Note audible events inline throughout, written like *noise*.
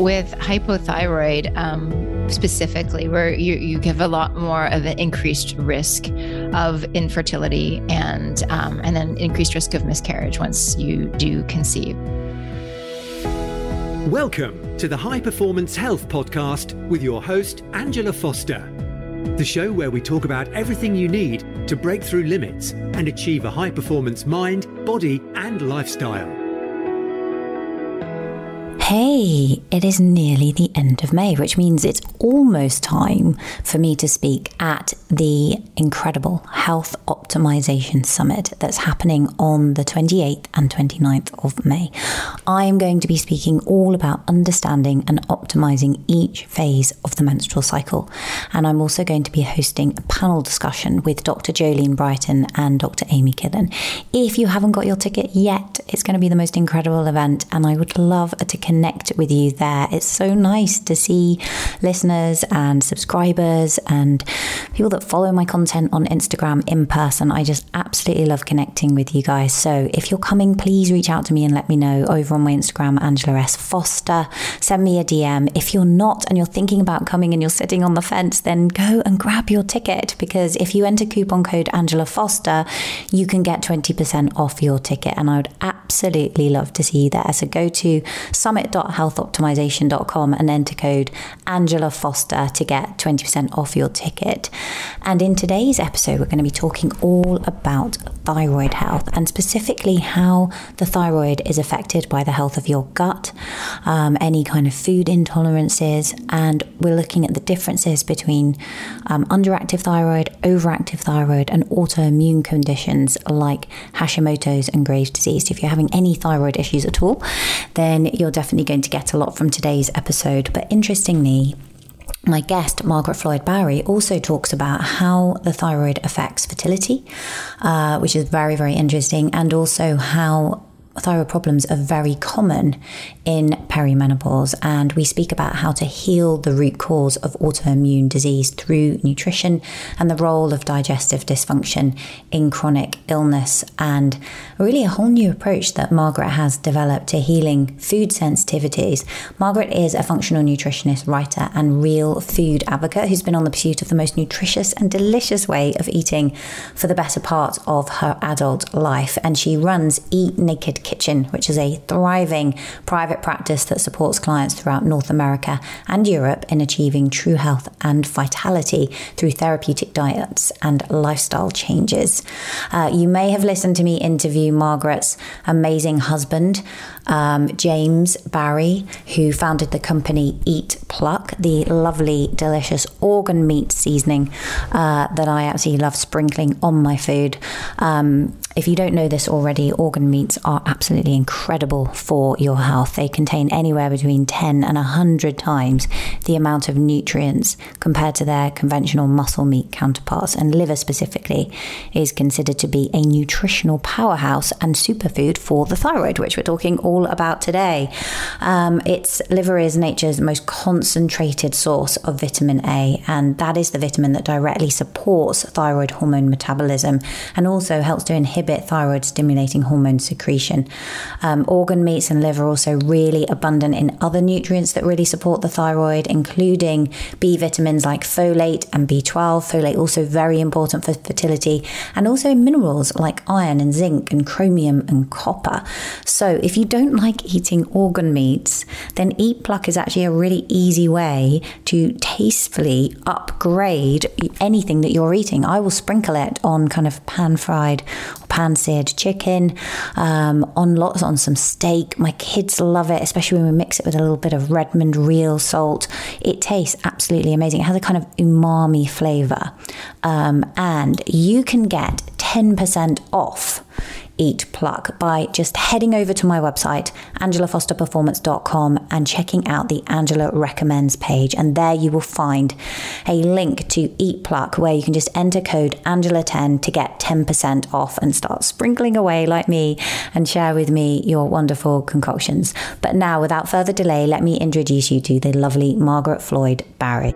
with hypothyroid um, specifically, where you, you give a lot more of an increased risk of infertility and um, and then increased risk of miscarriage once you do conceive. Welcome to the High Performance Health Podcast with your host, Angela Foster. The show where we talk about everything you need to break through limits and achieve a high performance mind, body, and lifestyle. Hey, it is nearly the end of May, which means it's almost time for me to speak at the incredible Health Optimization Summit that's happening on the 28th and 29th of May. I am going to be speaking all about understanding and optimizing each phase of the menstrual cycle. And I'm also going to be hosting a panel discussion with Dr. Jolene Brighten and Dr. Amy Killen. If you haven't got your ticket yet, it's going to be the most incredible event, and I would love a connect connect with you there. It's so nice to see listeners and subscribers and people that follow my content on Instagram in person. I just absolutely love connecting with you guys. So if you're coming, please reach out to me and let me know over on my Instagram, Angela S. Foster. Send me a DM. If you're not and you're thinking about coming and you're sitting on the fence, then go and grab your ticket because if you enter coupon code Angela Foster, you can get 20% off your ticket. And I would absolutely love to see you there. So go to Summit summit.healthoptimization.com and enter code Angela Foster to get 20% off your ticket. And in today's episode, we're going to be talking all about thyroid health and specifically how the thyroid is affected by the health of your gut, um, any kind of food intolerances, and we're looking at the differences between um, underactive thyroid, overactive thyroid, and autoimmune conditions like Hashimoto's and Graves' disease. If you're having any thyroid issues at all, then you're definitely definitely going to get a lot from today's episode. But interestingly, my guest, Margaret Floyd Barry, also talks about how the thyroid affects fertility, uh, which is very, very interesting, and also how thyroid problems are very common in perimenopause, and we speak about how to heal the root cause of autoimmune disease through nutrition and the role of digestive dysfunction in chronic illness, and really a whole new approach that Margaret has developed to healing food sensitivities. Margaret is a functional nutritionist, writer, and real food advocate who's been on the pursuit of the most nutritious and delicious way of eating for the better part of her adult life, and she runs Eat Naked Kitchen, which is a thriving private practice that supports clients throughout North America and Europe in achieving true health and vitality through therapeutic diets and lifestyle changes. Uh, you may have listened to me interview Margaret's amazing husband, um, James Barry, who founded the company Eat Pluck, the lovely, delicious organ meat seasoning uh, that I absolutely love sprinkling on my food. Um, if you don't know this already, organ meats are absolutely incredible for your health. They contain anywhere between 10 and 100 times the amount of nutrients compared to their conventional muscle meat counterparts. And liver specifically is considered to be a nutritional powerhouse and superfood for the thyroid, which we're talking all about today. Um, its liver is nature's most concentrated source of vitamin A, and that is the vitamin that directly supports thyroid hormone metabolism and also helps to inhibit inhibit thyroid stimulating hormone secretion. Um, organ meats and liver are also really abundant in other nutrients that really support the thyroid, including B vitamins like folate and B12. Folate also very important for fertility, and also minerals like iron and zinc and chromium and copper. So if you don't like eating organ meats, then Eat Pluck is actually a really easy way to tastefully upgrade anything that you're eating. I will sprinkle it on kind of pan fried pan seared chicken, um, on lots on some steak. My kids love it, especially when we mix it with a little bit of Redmond real salt. It tastes absolutely amazing. It has a kind of umami flavor, um, and you can get 10% off Eat Pluck by just heading over to my website, angelafosterperformance.com, and checking out the Angela Recommends page. And there you will find a link to Eat Pluck where you can just enter code Angela10 to get 10% off and start sprinkling away like me and share with me your wonderful concoctions. But now, without further delay, let me introduce you to the lovely Margaret Floyd Barry.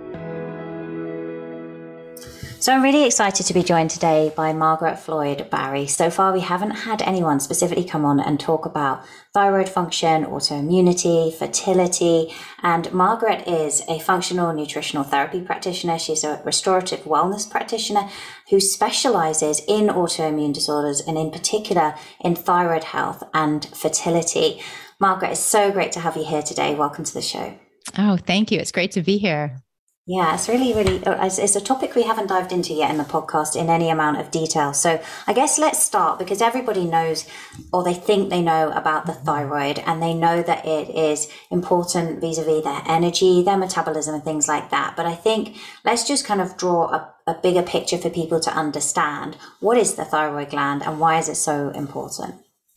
So I'm really excited to be joined today by Margaret Floyd Barry. So far, we haven't had anyone specifically come on and talk about thyroid function, autoimmunity, fertility. And Margaret is a functional nutritional therapy practitioner. She's a restorative wellness practitioner who specializes in autoimmune disorders and, in particular, in thyroid health and fertility. Margaret, it's so great to have you here today. Welcome to the show. Oh, thank you. It's great to be here. Yeah, it's really, really, uh, it's a topic we haven't dived into yet in the podcast in any amount of detail. So I guess let's start because everybody knows or they think they know about the thyroid and they know that it is important vis a vis their energy, their metabolism, and things like that. But I think let's just kind of draw a, a bigger picture for people to understand what is the thyroid gland and why is it so important?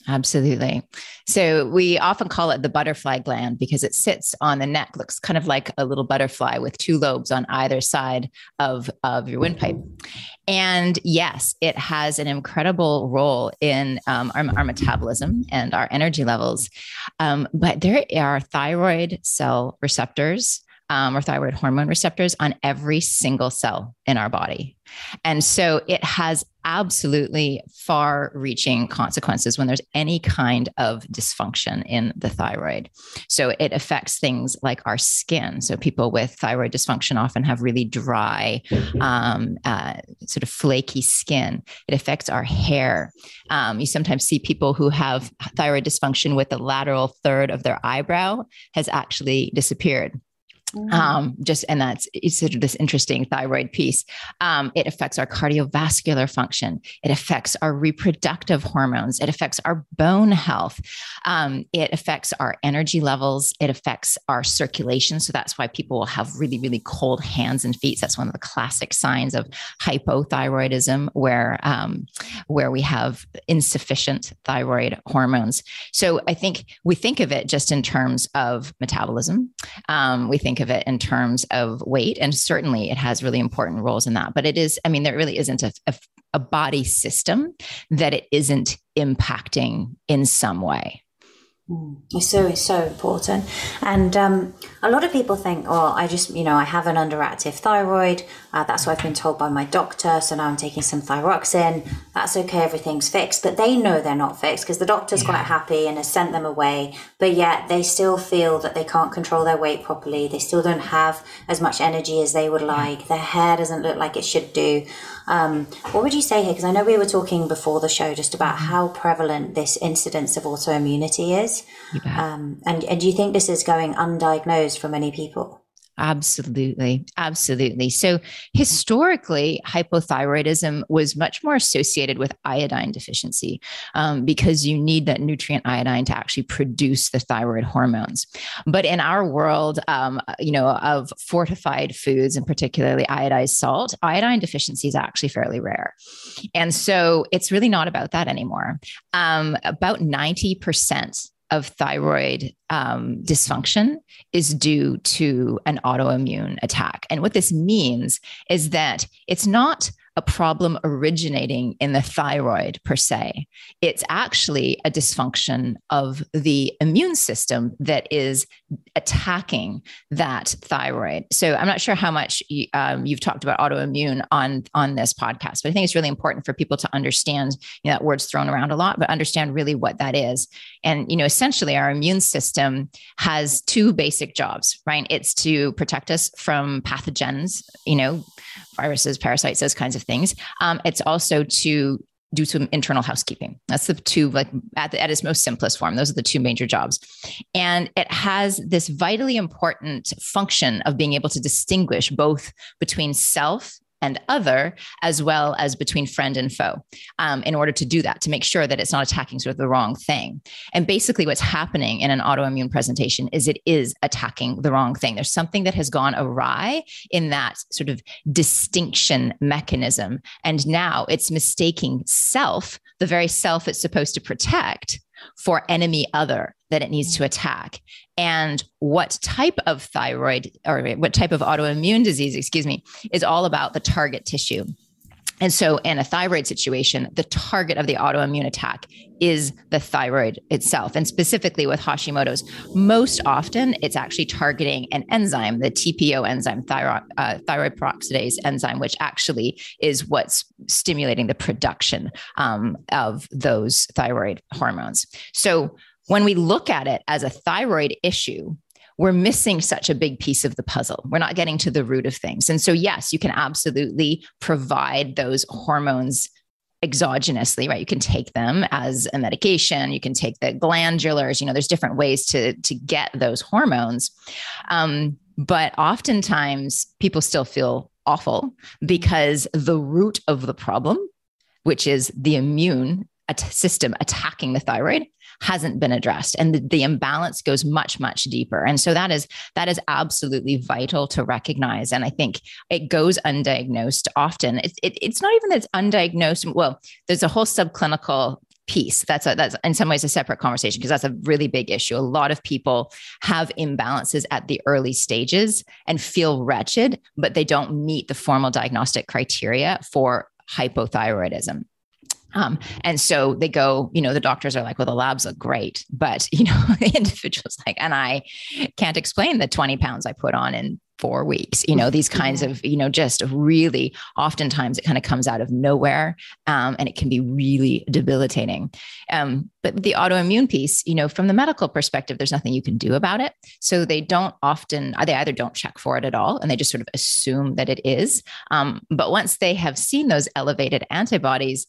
Absolutely. So we often call it the butterfly gland because it sits on the neck, looks kind of like a little butterfly with two lobes on either side of, of your windpipe. And yes, it has an incredible role in um, our, our, metabolism and our energy levels. Um, but there are thyroid cell receptors um, or thyroid hormone receptors on every single cell in our body. And so it has absolutely far reaching consequences when there's any kind of dysfunction in the thyroid. So it affects things like our skin. So people with thyroid dysfunction often have really dry, um, uh, sort of flaky skin. It affects our hair. Um, you sometimes see people who have thyroid dysfunction with the lateral third of their eyebrow has actually disappeared. Mm. Um, just and that's it's sort of this interesting thyroid piece. Um, it affects our cardiovascular function. It affects our reproductive hormones. It affects our bone health. Um, it affects our energy levels. It affects our circulation. So that's why people will have really, really cold hands and feet. That's one of the classic signs of hypothyroidism, where um, where we have insufficient thyroid hormones. So I think we think of it just in terms of metabolism. Um, we think of it in terms of weight. And certainly it has really important roles in that. But it is, I mean, there really isn't a, a, a body system that it isn't impacting in some way. Mm, it's so it's so important, and um, a lot of people think, "Oh, I just you know I have an underactive thyroid. Uh, that's what I've been told by my doctor. So now I'm taking some thyroxine. That's okay. Everything's fixed." But they know they're not fixed because the doctor's yeah. quite happy and has sent them away. But yet they still feel that they can't control their weight properly. They still don't have as much energy as they would like. Their hair doesn't look like it should do. Um, what would you say here? Because I know we were talking before the show just about mm-hmm. how prevalent this incidence of autoimmunity is. Um, and, and do you think this is going undiagnosed for many people? Absolutely. Absolutely. So, historically, hypothyroidism was much more associated with iodine deficiency um, because you need that nutrient iodine to actually produce the thyroid hormones. But in our world, um, you know, of fortified foods and particularly iodized salt, iodine deficiency is actually fairly rare. And so, it's really not about that anymore. Um, about 90% of thyroid um, dysfunction is due to an autoimmune attack. And what this means is that it's not a problem originating in the thyroid per se. It's actually a dysfunction of the immune system that is attacking that thyroid. So I'm not sure how much um, you've talked about autoimmune on on this podcast, but I think it's really important for people to understand. You know, that word's thrown around a lot, but understand really what that is. And you know, essentially, our immune system has two basic jobs, right? It's to protect us from pathogens. You know viruses, parasites, those kinds of things. Um, it's also to do some internal housekeeping. That's the two, like at, the, at its most simplest form. Those are the two major jobs. And it has this vitally important function of being able to distinguish both between self and other, as well as between friend and foe, um, in order to do that, to make sure that it's not attacking sort of the wrong thing. And basically, what's happening in an autoimmune presentation is it is attacking the wrong thing. There's something that has gone awry in that sort of distinction mechanism. And now it's mistaking self, the very self it's supposed to protect, for enemy other that it needs to mm. attack. And what type of thyroid or what type of autoimmune disease excuse me is all about the target tissue And so, in a thyroid situation, the target of the autoimmune attack is the thyroid itself. And specifically with Hashimoto's, most often it's actually targeting an enzyme, the TPO enzyme, thyroid, uh, thyroid peroxidase enzyme, which actually is what's stimulating the production um, of those thyroid hormones. So, when we look at it as a thyroid issue, we're missing such a big piece of the puzzle. We're not getting to the root of things. And so, yes, you can absolutely provide those hormones exogenously, right? You can take them as a medication. You can take the glandulars. You know, there's different ways to to get those hormones. Um, but oftentimes, people still feel awful because the root of the problem, which is the immune system attacking the thyroid, hasn't been addressed and the, the, imbalance goes much much deeper. And so that is that is absolutely vital to recognize and i think it goes undiagnosed often. It, it, it's not even that it's undiagnosed well there's a whole subclinical piece that's a, that's in some ways a separate conversation because that's a really big issue. A lot of people have imbalances at the early stages and feel wretched but they don't meet the formal diagnostic criteria for hypothyroidism um, and so they go, you know, the doctors are like, well, the labs look great, but *laughs* you know, the individual's like, and I can't explain the 20 pounds I put on in four weeks, you know, these kinds of, you know, just really oftentimes it kind of comes out of nowhere um, and it can be really debilitating. Um, but the autoimmune piece, you know, from the medical perspective, there's nothing you can do about it. So they don't often, they either don't check for it at all and they just sort of assume that it is. Um, but once they have seen those elevated antibodies,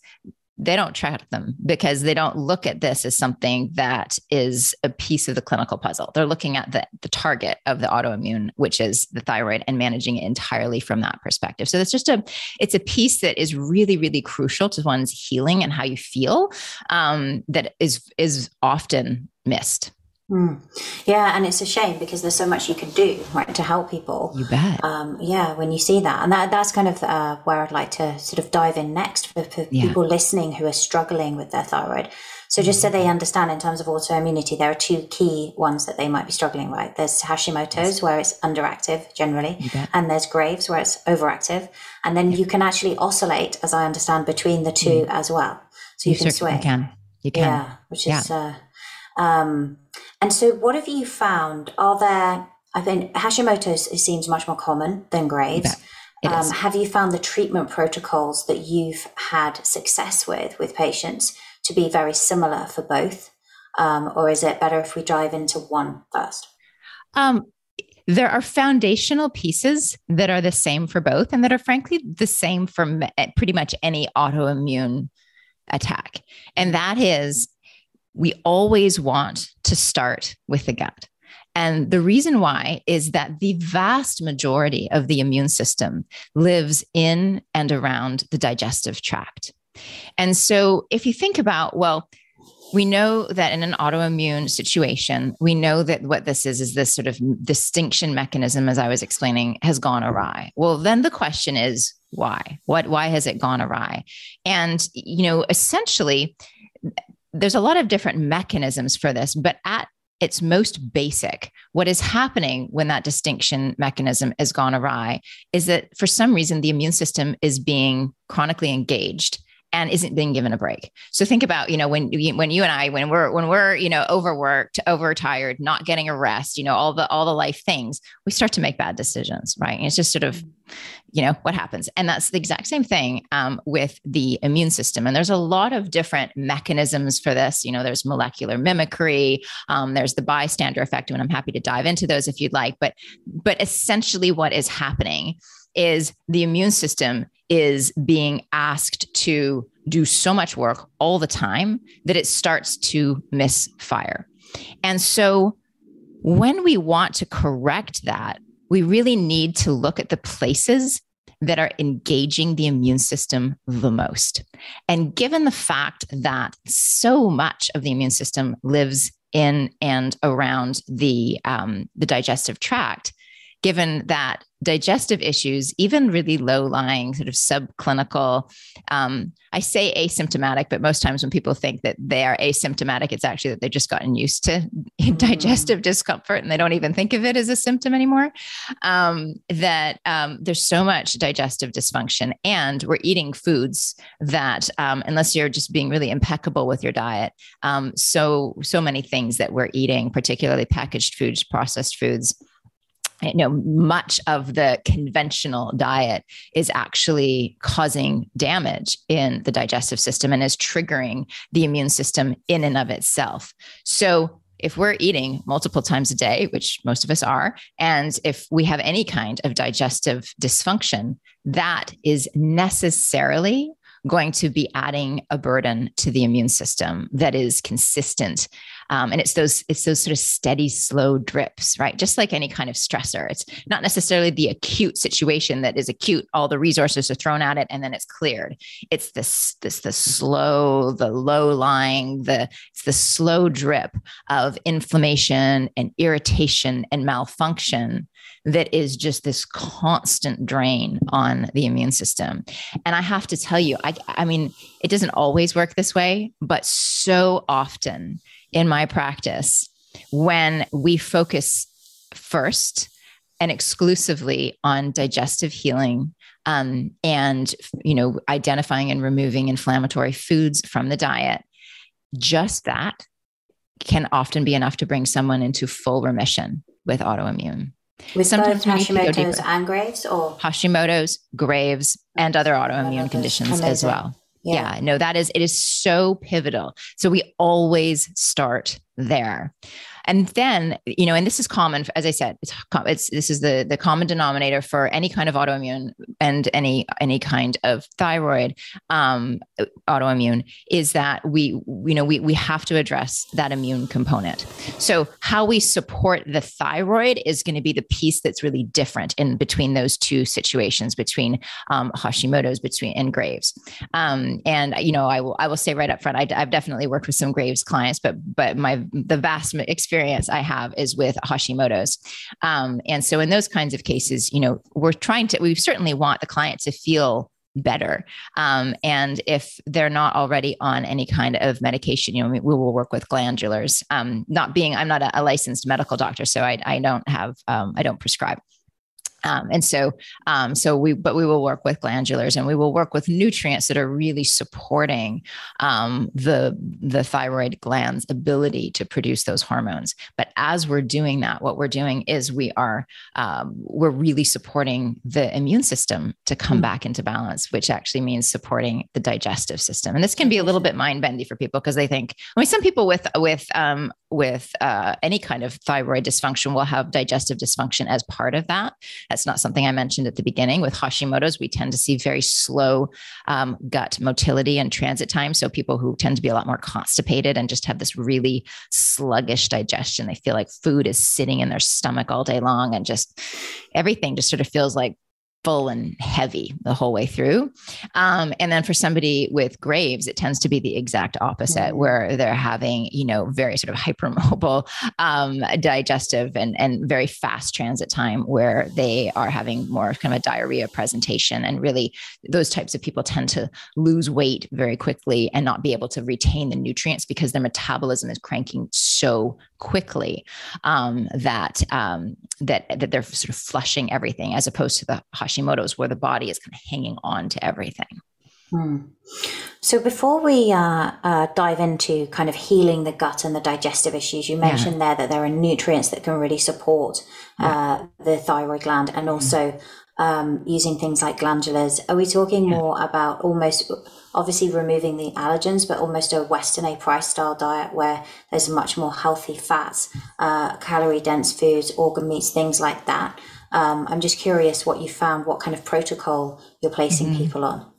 they don't track them because they don't look at this as something that is a piece of the clinical puzzle. They're looking at the, the target of the autoimmune, which is the thyroid, and managing it entirely from that perspective. So it's just a it's a piece that is really, really crucial to one's healing and how you feel um, that is is often missed. Mm. Yeah, and it's a shame because there's so much you can do, right, to help people. You bet. Um, yeah, when you see that, and that, that's kind of uh, where I'd like to sort of dive in next for, for yeah. people listening who are struggling with their thyroid. So just so they understand, in terms of autoimmunity, there are two key ones that they might be struggling. with. there's Hashimoto's yes. where it's underactive generally, and there's Graves where it's overactive, and then you can actually oscillate, as I understand, between the two mm. as well. So you, you can swing. Can. You can. Yeah, which is. Yeah. Uh, um, and so, what have you found? Are there, I think Hashimoto's seems much more common than Graves. Um, have you found the treatment protocols that you've had success with with patients to be very similar for both? Um, or is it better if we dive into one first? Um, there are foundational pieces that are the same for both and that are frankly the same for pretty much any autoimmune attack. And that is we always want to start with the gut. And the reason why is that the vast majority of the immune system lives in and around the digestive tract. And so if you think about, well, we know that in an autoimmune situation, we know that what this is is this sort of distinction mechanism, as I was explaining, has gone awry. Well, then the question is why? What why has it gone awry? And you know, essentially, there's a lot of different mechanisms for this, but at its most basic, what is happening when that distinction mechanism has gone awry is that for some reason the immune system is being chronically engaged and isn't being given a break. So think about, you know, when when you and I, when we're when we're, you know, overworked, overtired, not getting a rest, you know, all the all the life things, we start to make bad decisions, right? And it's just sort of, you know, what happens. And that's the exact same thing um, with the immune system. And there's a lot of different mechanisms for this. You know, there's molecular mimicry, um, there's the bystander effect, and I'm happy to dive into those if you'd like. But but essentially, what is happening is the immune system is being asked to do so much work all the time that it starts to misfire. And so when we want to correct that, we really need to look at the places that are engaging the immune system the most. And given the fact that so much of the immune system lives in and around the, um, the digestive tract, given that digestive issues, even really low lying, sort of subclinical, um, I say asymptomatic, but most times when people think that they are asymptomatic, it's actually that they've just gotten used to *laughs* mm-hmm. digestive discomfort and they don't even think of it as a symptom anymore. Um, that um, there's so much digestive dysfunction, and we're eating foods that, um, unless you're just being really impeccable with your diet, um, so so many things that we're eating, particularly packaged foods, processed foods you know much of the conventional diet is actually causing damage in the digestive system and is triggering the immune system in and of itself. So if we're eating multiple times a day which most of us are and if we have any kind of digestive dysfunction that is necessarily going to be adding a burden to the immune system that is consistent. Um, and it's those it's those sort of steady slow drips right? Just like any kind of stressor. It's not necessarily the acute situation that is acute. All the resources are thrown at it and then it's cleared. It's this this the slow the low lying the it's the slow drip of inflammation and irritation and malfunction that is just this constant drain on the immune system. And I have to tell you, I, I mean, it doesn't always work this way, but so often in my practice, when we focus first and exclusively on digestive healing um, and you know identifying and removing inflammatory foods from the diet just that can often be enough to bring someone into full remission with autoimmune with Sometimes both Hashimoto's and Graves, or Hashimoto's, Graves, and other autoimmune conditions as well. Yeah. yeah, no, that is, it is so pivotal. So we always start there. And then, you know, and this is common, as I said, it's, it's this is the the common denominator for any kind of autoimmune and any any kind of thyroid um, autoimmune is that we, you know, we we have to address that immune component. So how we support the thyroid is going to be the piece that's really different in between those two situations, between um, Hashimoto's, between and Graves. Um, and you know, I will I will say right up front, I, I've definitely worked with some Graves clients, but but my the vast experience experience I have is with Hashimoto's. Um, and so in those kinds of cases, you know, we're trying to, we certainly want the client to feel better. Um, and if they're not already on any kind of medication, you know, we, we will work with glandulars. Um, not being, I'm not a, a, licensed medical doctor, so I, I don't have, um, I don't prescribe. Um, and so, um, so we, but we will work with glandulars and we will work with nutrients that are really supporting um, the the thyroid gland's ability to produce those hormones. But as we're doing that, what we're doing is we are um, we're really supporting the immune system to come mm-hmm. back into balance, which actually means supporting the digestive system. And this can be a little bit mind bendy for people because they think. I mean, some people with with um, with uh, any kind of thyroid dysfunction will have digestive dysfunction as part of that. That's not something I mentioned at the beginning. With Hashimoto's, we tend to see very slow um, gut motility and transit time. So people who tend to be a lot more constipated and just have this really sluggish digestion, they feel like food is sitting in their stomach all day long and just everything just sort of feels like full and heavy the whole way through. Um, and then for somebody with Graves, it tends to be the exact opposite, mm-hmm. where they're having, you know, very sort of hypermobile um, digestive and, and very fast transit time, where they are having more kind of a diarrhea presentation. And really, those types of people tend to lose weight very quickly and not be able to retain the nutrients because their metabolism is cranking so quickly um, that um, that that they're sort of flushing everything, as opposed to the Hashimoto's, where the body is kind of hanging on to everything. Hmm. So before we uh, uh, dive into kind of healing the gut and the digestive issues, you mentioned yeah. there that there are nutrients that can really support uh, the thyroid gland, and also mm um, using things like glandulars. Are we talking yeah. more about almost obviously removing the allergens, but almost a Weston A. Price style diet where there's much more healthy fats, uh, calorie dense foods, organ meats, things like that? Um, I'm just curious what you found, what kind of protocol you're placing mm-hmm. people on.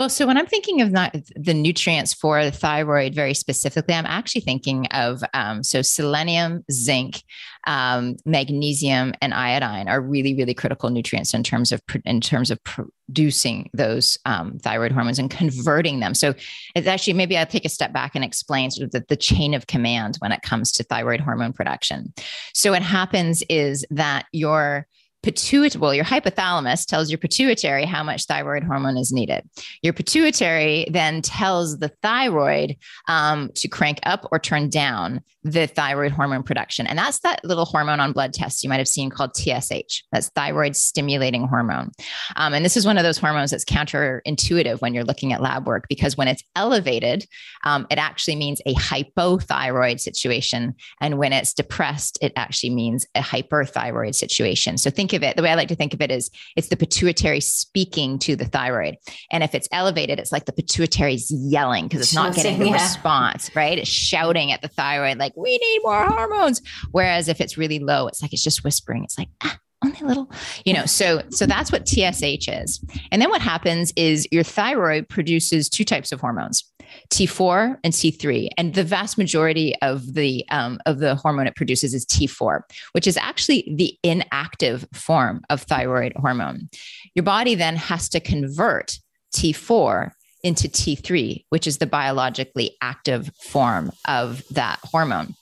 Well, so when I'm thinking of the nutrients for the thyroid very specifically, I'm actually thinking of um, so selenium, zinc, um, magnesium, and iodine are really, really critical nutrients in terms of in terms of producing those um, thyroid hormones and converting them. So it's actually maybe I'll take a step back and explain sort of the, the chain of command when it comes to thyroid hormone production. So what happens is that your pituitary, well, your hypothalamus tells your pituitary how much thyroid hormone is needed. Your pituitary then tells the thyroid um, to crank up or turn down the thyroid hormone production. And that's that little hormone on blood tests you might have seen called TSH. That's thyroid stimulating hormone. Um, and this is one of those hormones that's counterintuitive when you're looking at lab work because when it's elevated, um, it actually means a hypothyroid situation. And when it's depressed, it actually means a hyperthyroid situation. So think think of it, the way I like to think of it is it's the pituitary speaking to the thyroid. And if it's elevated, it's like the pituitary is yelling because it's not getting the yeah. response, right? It's shouting at the thyroid, like, we need more hormones. Whereas if it's really low, it's like it's just whispering. It's like, ah, only little you know so so that's what tsh is and then what happens is your thyroid produces two types of hormones T4 and T3, and the vast majority of the um, of the hormone it produces is T4, which is actually the inactive form of thyroid hormone. Your body then has to convert T4 into T3, which is the biologically active form of that hormone.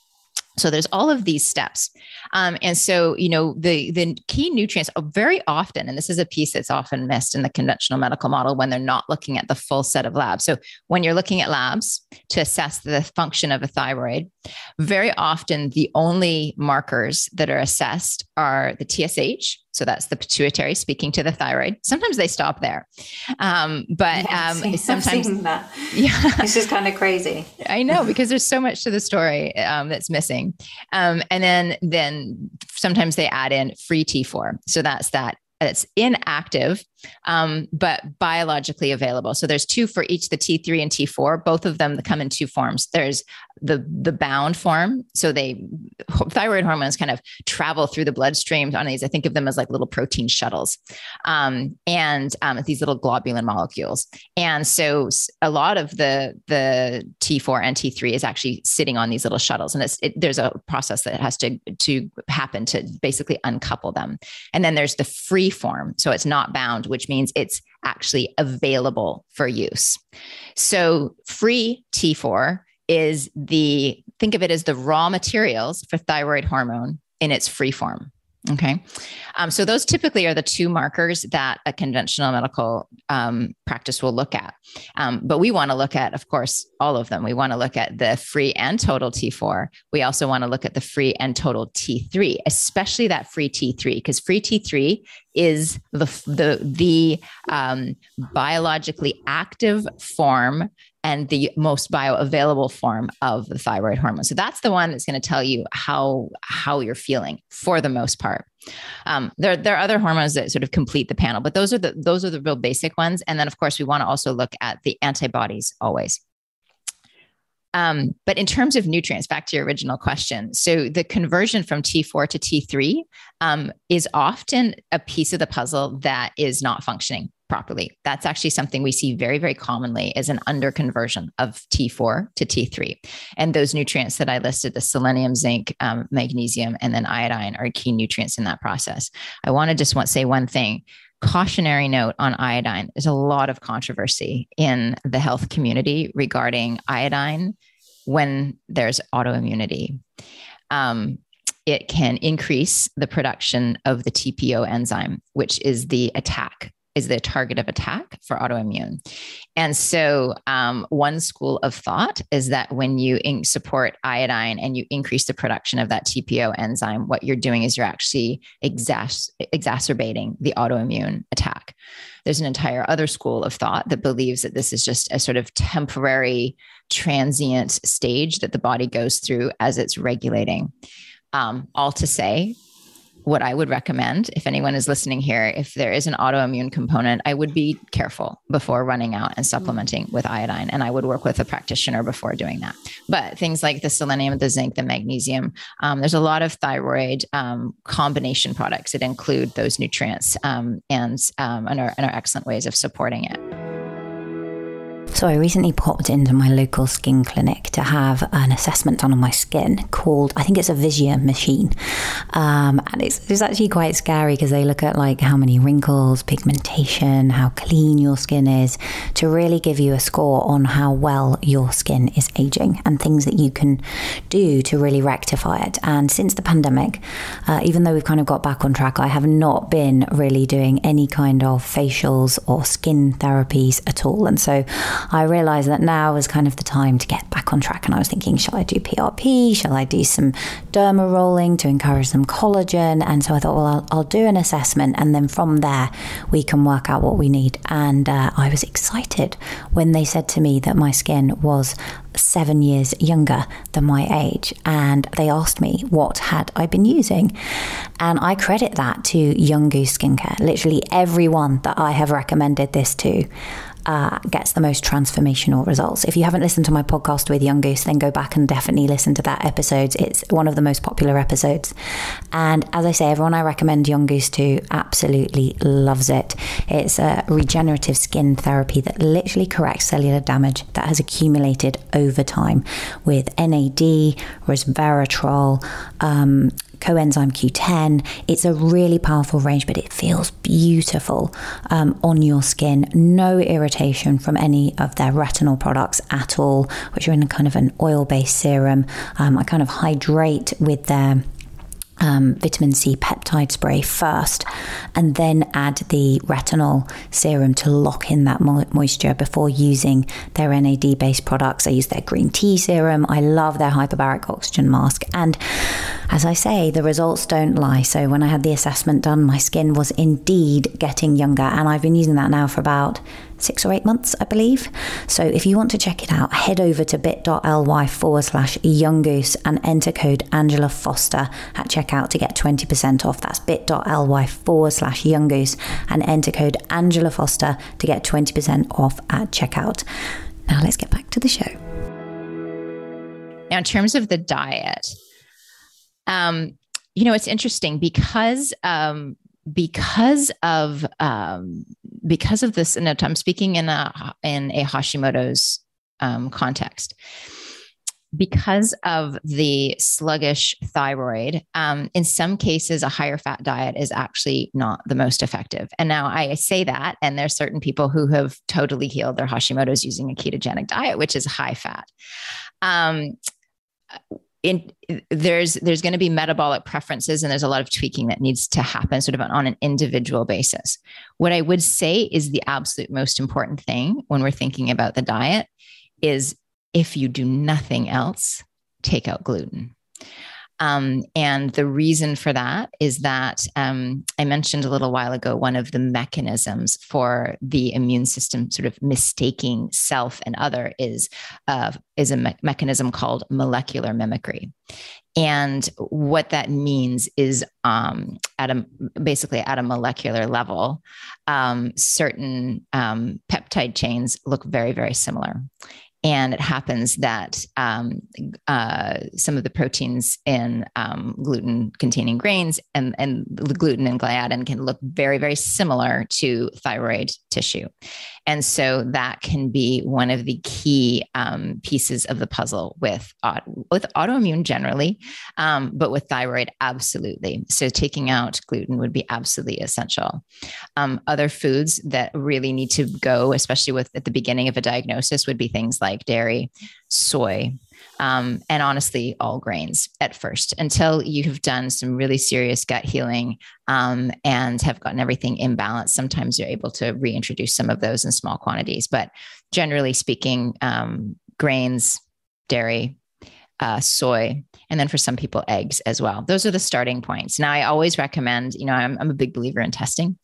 So there's all of these steps. Um, and so, you know, the, the key nutrients uh, very often, and this is a piece that's often missed in the conventional medical model when they're not looking at the full set of labs. So when you're looking at labs to assess the function of a thyroid, very often the only markers that are assessed are the TSH, so that's the pituitary speaking to the thyroid. Sometimes they stop there. Um, but yes, um, *laughs* sometimes, yeah, this is kind of crazy. I know because there's so much to the story um, that's missing. Um, and then, then sometimes they add in free T4. So that's that it's inactive, um, but biologically available. So there's two for each, the T3 and T4. Both of them come in two forms. There's the the bound form. So they thyroid hormones kind of travel through the bloodstream on these. I think of them as like little protein shuttles, um, and um, these little globulin molecules. And so a lot of the the T4 and T3 is actually sitting on these little shuttles, and it's, it, there's a process that has to to happen to basically uncouple them. And then there's the free form, so it's not bound, which means it's actually available for use. So free T4 is the think of it as the raw materials for thyroid hormone in its free form. Okay. Um, so those typically are the two markers that a conventional medical um, practice will look at. Um, but we want to look at, of course, all of them. We want to look at the free and total T4. We also want to look at the free and total T3, especially that free T3, because free T3 is the, the, the um, biologically active form and the most bioavailable form of the thyroid hormone. So that's the one that's going to tell you how how you're feeling for the most part. Um, there, there are other hormones that sort of complete the panel, but those are the those are the real basic ones. And then of course we want to also look at the antibodies always. Um, but in terms of nutrients, back to your original question. So the conversion from T4 to T3 um, is often a piece of the puzzle that is not functioning properly. That's actually something we see very, very commonly is an underconversion of T4 to T3. And those nutrients that I listed, the selenium, zinc, um, magnesium, and then iodine are key nutrients in that process. I want to just want say one thing. Cautionary note on iodine. There's a lot of controversy in the health community regarding iodine when there's autoimmunity. Um, it can increase the production of the TPO enzyme, which is the attack is the target of attack for autoimmune. And so, um, one school of thought is that when you in- support iodine and you increase the production of that TPO enzyme, what you're doing is you're actually exas- exacerbating the autoimmune attack. There's an entire other school of thought that believes that this is just a sort of temporary, transient stage that the body goes through as it's regulating. Um, all to say, what I would recommend if anyone is listening here, if there is an autoimmune component, I would be careful before running out and supplementing with iodine. And I would work with a practitioner before doing that. But things like the selenium, the zinc, the magnesium, um, there's a lot of thyroid um, combination products that include those nutrients um, and, um, and, are, and are excellent ways of supporting it. So I recently popped into my local skin clinic to have an assessment done on my skin called, I think it's a Visia machine. Um, and it's, it's actually quite scary because they look at like how many wrinkles, pigmentation, how clean your skin is to really give you a score on how well your skin is aging and things that you can do to really rectify it. And since the pandemic, uh, even though we've kind of got back on track, I have not been really doing any kind of facials or skin therapies at all. And so I realized that now was kind of the time to get back on track. And I was thinking, shall I do PRP? Shall I do some derma rolling to encourage some collagen? And so I thought, well, I'll, I'll do an assessment. And then from there, we can work out what we need. And uh, I was excited when they said to me that my skin was seven years younger than my age. And they asked me what had I been using. And I credit that to Young Goose Skincare. Literally everyone that I have recommended this to uh, gets the most transformational results. If you haven't listened to my podcast with Young Goose, then go back and definitely listen to that episode. It's one of the most popular episodes. And as I say, everyone I recommend Young Goose to absolutely loves it. It's a regenerative skin therapy that literally corrects cellular damage that has accumulated over time with NAD, resveratrol, um, coenzyme Q10. It's a really powerful range, but it feels beautiful um, on your skin. No irritation from any of their retinol products at all, which are in a kind of an oil based serum. Um, I kind of hydrate with their um, vitamin C peptide spray first, and then add the retinol serum to lock in that mo- moisture before using their NAD based products. I use their green tea serum. I love their hyperbaric oxygen mask. And as I say, the results don't lie. So when I had the assessment done, my skin was indeed getting younger, and I've been using that now for about six or eight months, I believe. So if you want to check it out, head over to bit.ly forward slash young goose and enter code Angela Foster at checkout to get 20% off. That's bit.ly forward slash young goose and enter code Angela Foster to get 20% off at checkout. Now let's get back to the show. Now, in terms of the diet, um, you know, it's interesting because um, because of um, because of this, and I'm speaking in a in a Hashimoto's um, context. Because of the sluggish thyroid, um, in some cases, a higher fat diet is actually not the most effective. And now I say that, and there's certain people who have totally healed their Hashimoto's using a ketogenic diet, which is high fat. In, there's there's going to be metabolic preferences and there's a lot of tweaking that needs to happen sort of on an individual basis. What i would say is the absolute most important thing when we're thinking about the diet is if you do nothing else take out gluten um, and the reason for that is that um, I mentioned a little while ago one of the mechanisms for the immune system sort of mistaking self and other is uh, is a me- mechanism called molecular mimicry. And what that means is, um, at a basically at a molecular level, um, certain um, peptide chains look very, very similar. And it happens that um, uh, some of the proteins in um, gluten containing grains and, and the gluten and gliadin can look very, very similar to thyroid tissue. And so that can be one of the key um, pieces of the puzzle with, with autoimmune generally, um, but with thyroid, absolutely. So taking out gluten would be absolutely essential. Um, other foods that really need to go, especially with at the beginning of a diagnosis, would be things like dairy, soy, um, and honestly, all grains at first until you have done some really serious gut healing um, and have gotten everything in balance. Sometimes you're able to reintroduce some of those in small quantities, but generally speaking, um, grains, dairy, uh, soy, and then for some people, eggs as well. Those are the starting points. Now, I always recommend, you know, I'm, I'm a big believer in testing.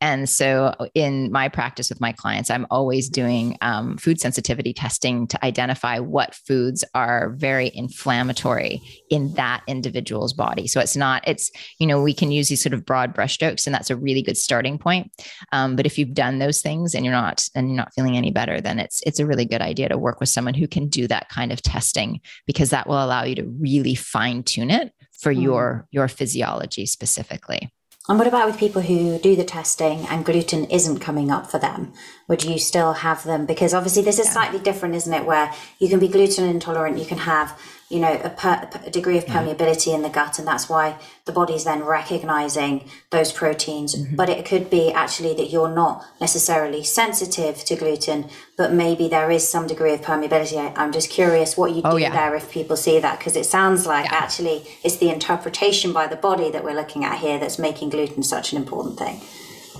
And so in my practice with my clients, I'm always doing um, food sensitivity testing to identify what foods are very inflammatory in that individual's body. So it's not, it's, you know, we can use these sort of broad brushstrokes, and that's a really good starting point. Um, but if you've done those things and you're not, and you're not feeling any better, then it's, it's a really good idea to work with someone who can do that kind of testing because that will allow you to really fine tune it for mm. your your physiology specifically. And what about with people who do the testing and gluten isn't coming up for them? Would you still have them? Because obviously this is yeah. slightly different, isn't it? Where you can be gluten intolerant, you can have, you know, a, per, a degree of permeability in the gut, and that's why the body's then recognizing those proteins. Mm-hmm. But it could be actually that you're not necessarily sensitive to gluten, but maybe there is some degree of permeability. I, am just curious what you oh, do yeah. there if people see that, because it sounds like yeah. actually it's the interpretation by the body that we're looking at here that's making gluten such an important thing.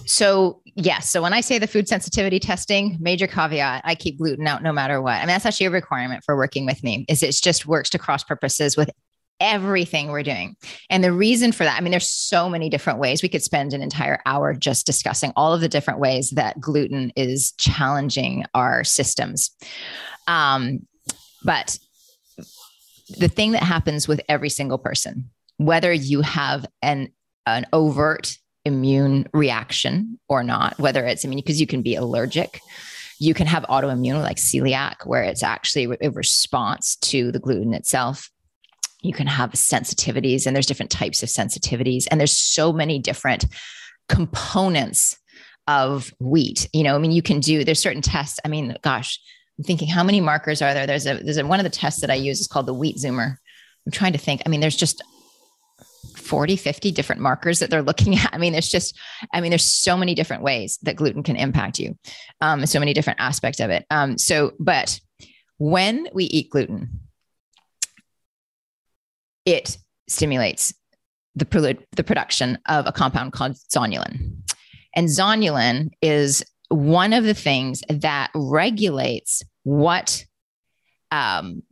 So yes. So when I say the food sensitivity testing, major caveat, I keep gluten out no matter what. I mean, that's actually a requirement for working with me is it just works to cross purposes with everything we're doing. And the reason for that, I mean, there's so many different ways. We could spend an entire hour just discussing all of the different ways that gluten is challenging our systems. Um, but the thing that happens with every single person, whether you have an an overt immune reaction or not, whether it's, I mean, because you can be allergic. You can have autoimmune like celiac, where it's actually a response to the gluten itself. You can have sensitivities, and there's different types of sensitivities, and there's so many different components of wheat. You know, I mean, you can do there's certain tests. I mean, gosh, I'm thinking how many markers are there? There's a there's a, one of the tests that I use is called the wheat zoomer. I'm trying to think. I mean, there's just 40, 50 different markers that they're looking *laughs* at. I mean, there's just, I mean, there's so many different ways that gluten can impact you, um, so many different aspects of it. Um, so, but when we eat gluten, it stimulates the, the production of a compound called zonulin. And zonulin is one of the things that regulates what um,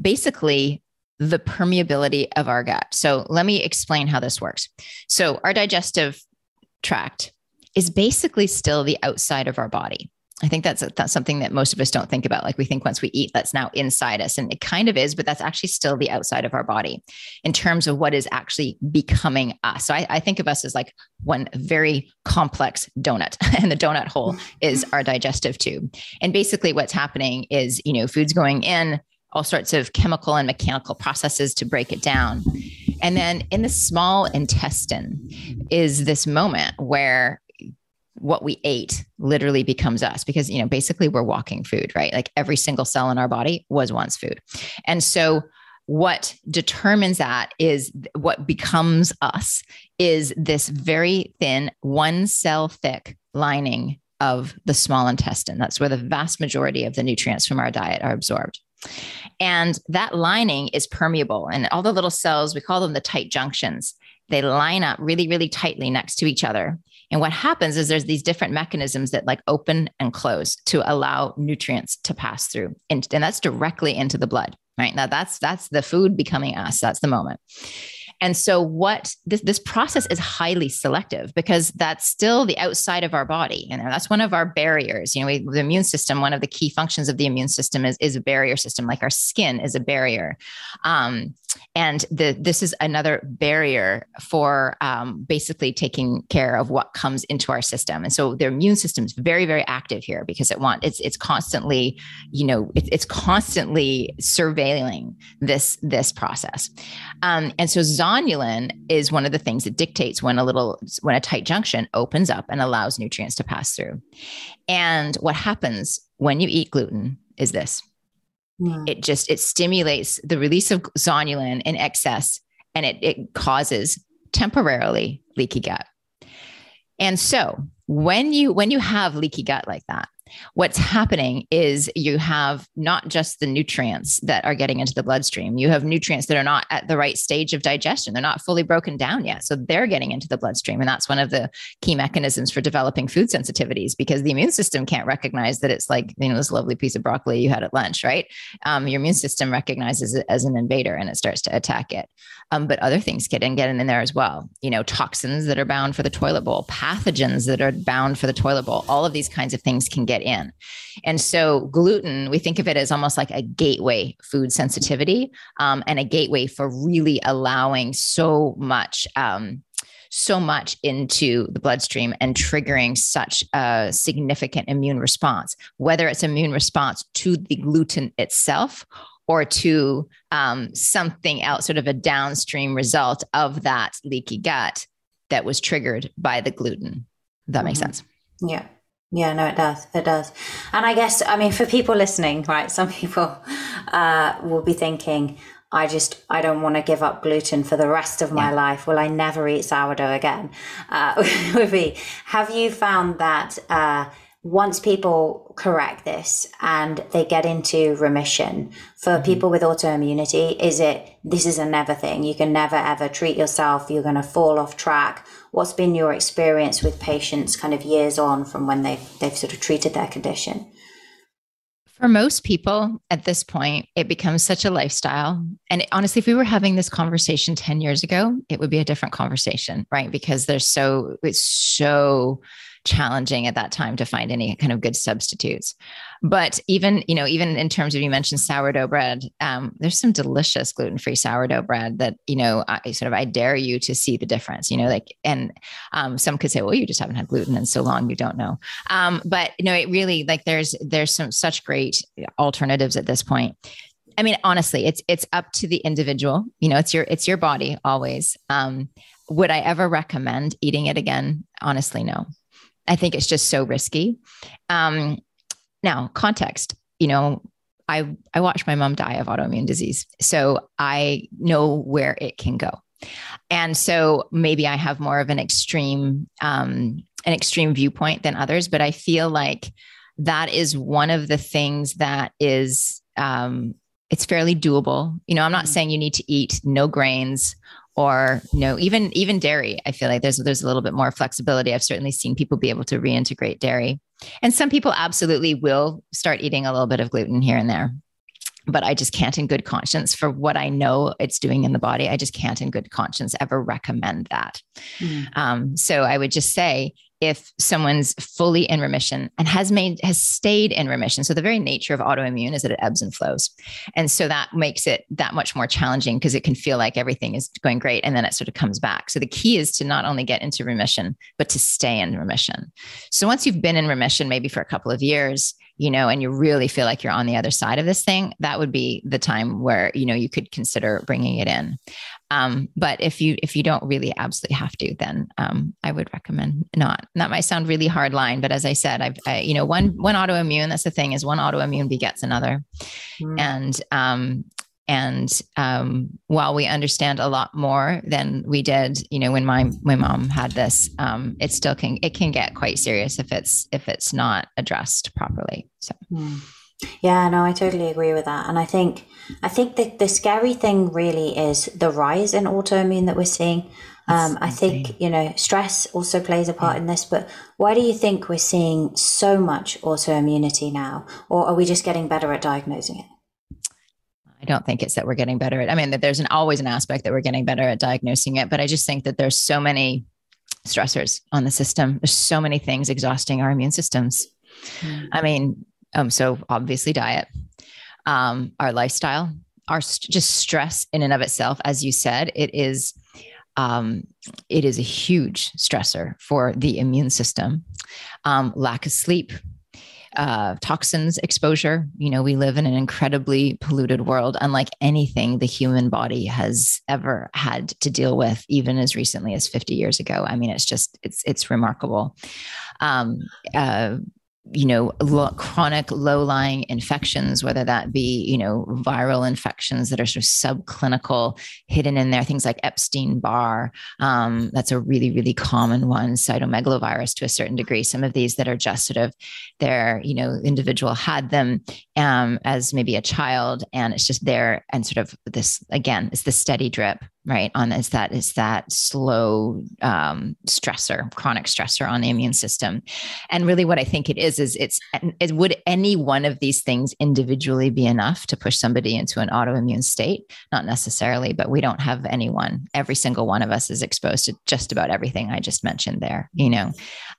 basically the permeability of our gut. So let me explain how this works. So our digestive tract is basically still the outside of our body. I think that's that's something that most of us don't think about. Like we think once we eat, that's now inside us, and it kind of is, but that's actually still the outside of our body in terms of what is actually becoming us. So I, I think of us as like one very complex donut, *laughs* and the donut hole is our digestive tube. And basically, what's happening is you know food's going in, all sorts of chemical and mechanical processes to break it down. And then in the small intestine is this moment where what we ate literally becomes us because you know basically we're walking food right? Like every single cell in our body was once food. And so what determines that is what becomes us is this very thin one cell thick lining of the small intestine. That's where the vast majority of the nutrients from our diet are absorbed and that lining is permeable. And all the little cells, we call them the tight junctions, they line up really, really tightly next to each other. And what happens is there's these different mechanisms that like open and close to allow nutrients to pass through. And, and that's directly into the blood, right? Now that's that's the food becoming us. That's the moment. And so what this this process is highly selective because that's still the outside of our body. And that's one of our barriers. You know, we, the immune system, one of the key functions of the immune system is, is a barrier system, like our skin is a barrier. Um, and the, this is another barrier for um, basically taking care of what comes into our system. And so the immune system is very, very active here because it want it's it's constantly, you know, it, it's constantly surveilling this this process. Um, and so zonulin is one of the things that dictates when a little when a tight junction opens up and allows nutrients to pass through. And what happens when you eat gluten is this Mm. It just it stimulates the release of zonulin in excess and it, it causes temporarily leaky gut. And so when you when you have leaky gut like that, what's happening is you have not just the nutrients that are getting into the bloodstream, you have nutrients that are not at the right stage of digestion. They're not fully broken down yet. So they're getting into the bloodstream. And that's one of the key mechanisms for developing food sensitivities because the immune system can't recognize that it's like, you know, this lovely piece of broccoli you had at lunch, right? Um, your immune system recognizes it as an invader and it starts to attack it. Um, but other things get in, get in there as well. You know, toxins that are bound for the toilet bowl, pathogens that are bound for the toilet bowl, all of these kinds of things can get in. And so, gluten, we think of it as almost like a gateway food sensitivity um, and a gateway for really allowing so much. Um, so much into the bloodstream and triggering such a significant immune response, whether it's immune response to the gluten itself or to um, something else, sort of a downstream result of that leaky gut that was triggered by the gluten. That mm-hmm. makes sense. Yeah. Yeah, no, it does. It does. And I guess, I mean, for people listening, right, some *laughs* people uh, will be thinking, I just, I don't want to give up gluten for the rest of my yeah. life. Will I never eat sourdough again? Uh, *laughs* have you found that uh, once people correct this and they get into remission for mm-hmm. people with autoimmunity is it this is a never thing you can never ever treat yourself you're going to fall off track what's been your experience with patients kind of years on from when they've they've sort of treated their condition for most people at this point, it becomes such a lifestyle. And honestly, if we were having this conversation 10 years ago, it would be a different conversation, right? Because there's so, it's so challenging at that time to find any kind of good substitutes. But even, you know, even in terms of you mentioned sourdough bread, um, there's some delicious gluten-free sourdough bread that, you know, I sort of I dare you to see the difference, you know, like and um, some could say, well, you just haven't had gluten in so long, you don't know. Um, but you know, it really like there's there's some such great alternatives at this point. I mean, honestly, it's it's up to the individual. You know, it's your it's your body always. Um, would I ever recommend eating it again? Honestly, no. I think it's just so risky. Um, now, context, you know, I, I watched my mom die of autoimmune disease. So I know where it can go. And so maybe I have more of an extreme, um, an extreme viewpoint than others, but I feel like that is one of the things that is, um, it's fairly doable. You know, I'm not mm-hmm. saying you need to eat no grains or you know even even dairy i feel like there's there's a little bit more flexibility. I've certainly seen people be able to reintegrate dairy. And some people absolutely will start eating a little bit of gluten here and there. But i just can't in good conscience for what i know it's doing in the body i just can't in good conscience ever recommend that. Mm. um, so i would just say if someone's fully in remission and has made has stayed in remission. So the very nature of autoimmune is that it ebbs and flows. And so that makes it that much more challenging because it can feel like everything is going great and then it sort of comes back. So the key is to not only get into remission but to stay in remission. So once you've been in remission maybe for a couple of years you know and you really feel like you're on the other side of this thing that would be the time where you know you could consider bringing it in um, but if you if you don't really absolutely have to, then um, I would recommend not. And that might sound really hard line, but as I said, I've I, you know one one autoimmune. That's the thing is one autoimmune begets another, mm. and um, and um, while we understand a lot more than we did, you know, when my my mom had this, um, it still can it can get quite serious if it's if it's not addressed properly. So. Mm. Yeah, no, I totally agree with that. And I think I think that the scary thing really is the rise in autoimmune that we're seeing. Um, I think, you know, stress also plays a part yeah. in this, but why do you think we're seeing so much autoimmunity now? Or are we just getting better at diagnosing it? I don't think it's that we're getting better at, I mean, that there's an always an aspect that we're getting better at diagnosing it, but I just think that there's so many stressors on the system. There's so many things exhausting our immune systems. Mm. I mean, um, so obviously diet, um, our lifestyle, our st- just stress in and of itself, as you said, it is um, it is a huge stressor for the immune system. Um, lack of sleep, uh, toxins exposure. You know, we live in an incredibly polluted world, unlike anything the human body has ever had to deal with, even as recently as 50 years ago. I mean, it's just it's it's remarkable. Um, uh, you know lo- chronic low-lying infections whether that be you know viral infections that are sort of subclinical hidden in there things like epstein-barr um, that's a really really common one cytomegalovirus to a certain degree. Some of these that are just sort of their you know individual had them um, as maybe a child and it's just there and sort of this again it's the steady drip right on is that is that slow um, stressor chronic stressor on the immune system. And really what i think it is is it's it, would any one of these things individually be enough to push somebody into an autoimmune state? Not necessarily but we don't have anyone. Every single one of us is exposed to just about everything i just mentioned there you know?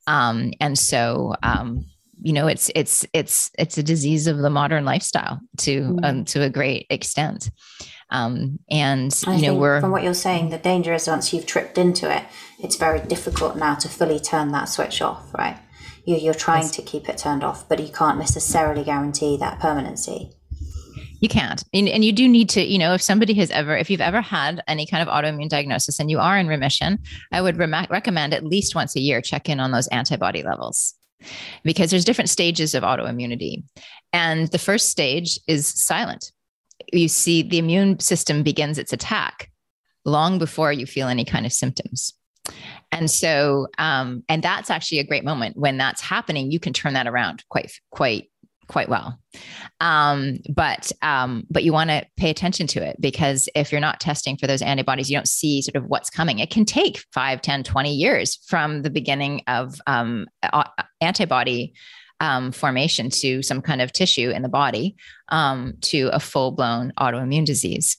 Um, and so um, you know it's it's it's it's a disease of the modern lifestyle to mm. um, to a great extent um, and I you know, we're from what you're saying, the danger is once you've tripped into it, it's very difficult now to fully turn that switch off, right? You're, you're trying yes. to keep it turned off, but you can't necessarily guarantee that permanency. You can't. And, and, you do need to, you know, if somebody has ever, if you've ever had any kind of autoimmune diagnosis and you are in remission, I would re- recommend at least once a year check in on those antibody levels because there's different stages of autoimmunity. And the first stage is silent. You see, the immune system begins its attack long before you feel any kind of symptoms. And so, um, and that's actually a great moment when that's happening. You can turn that around quite, quite quite well. Um, but um, but you want to pay attention to it because if you're not testing for those antibodies, you don't see sort of what's coming. It can take 5, 10, 20 years from the beginning of um, antibody um, formation to some kind of tissue in the body um, to a full blown autoimmune disease.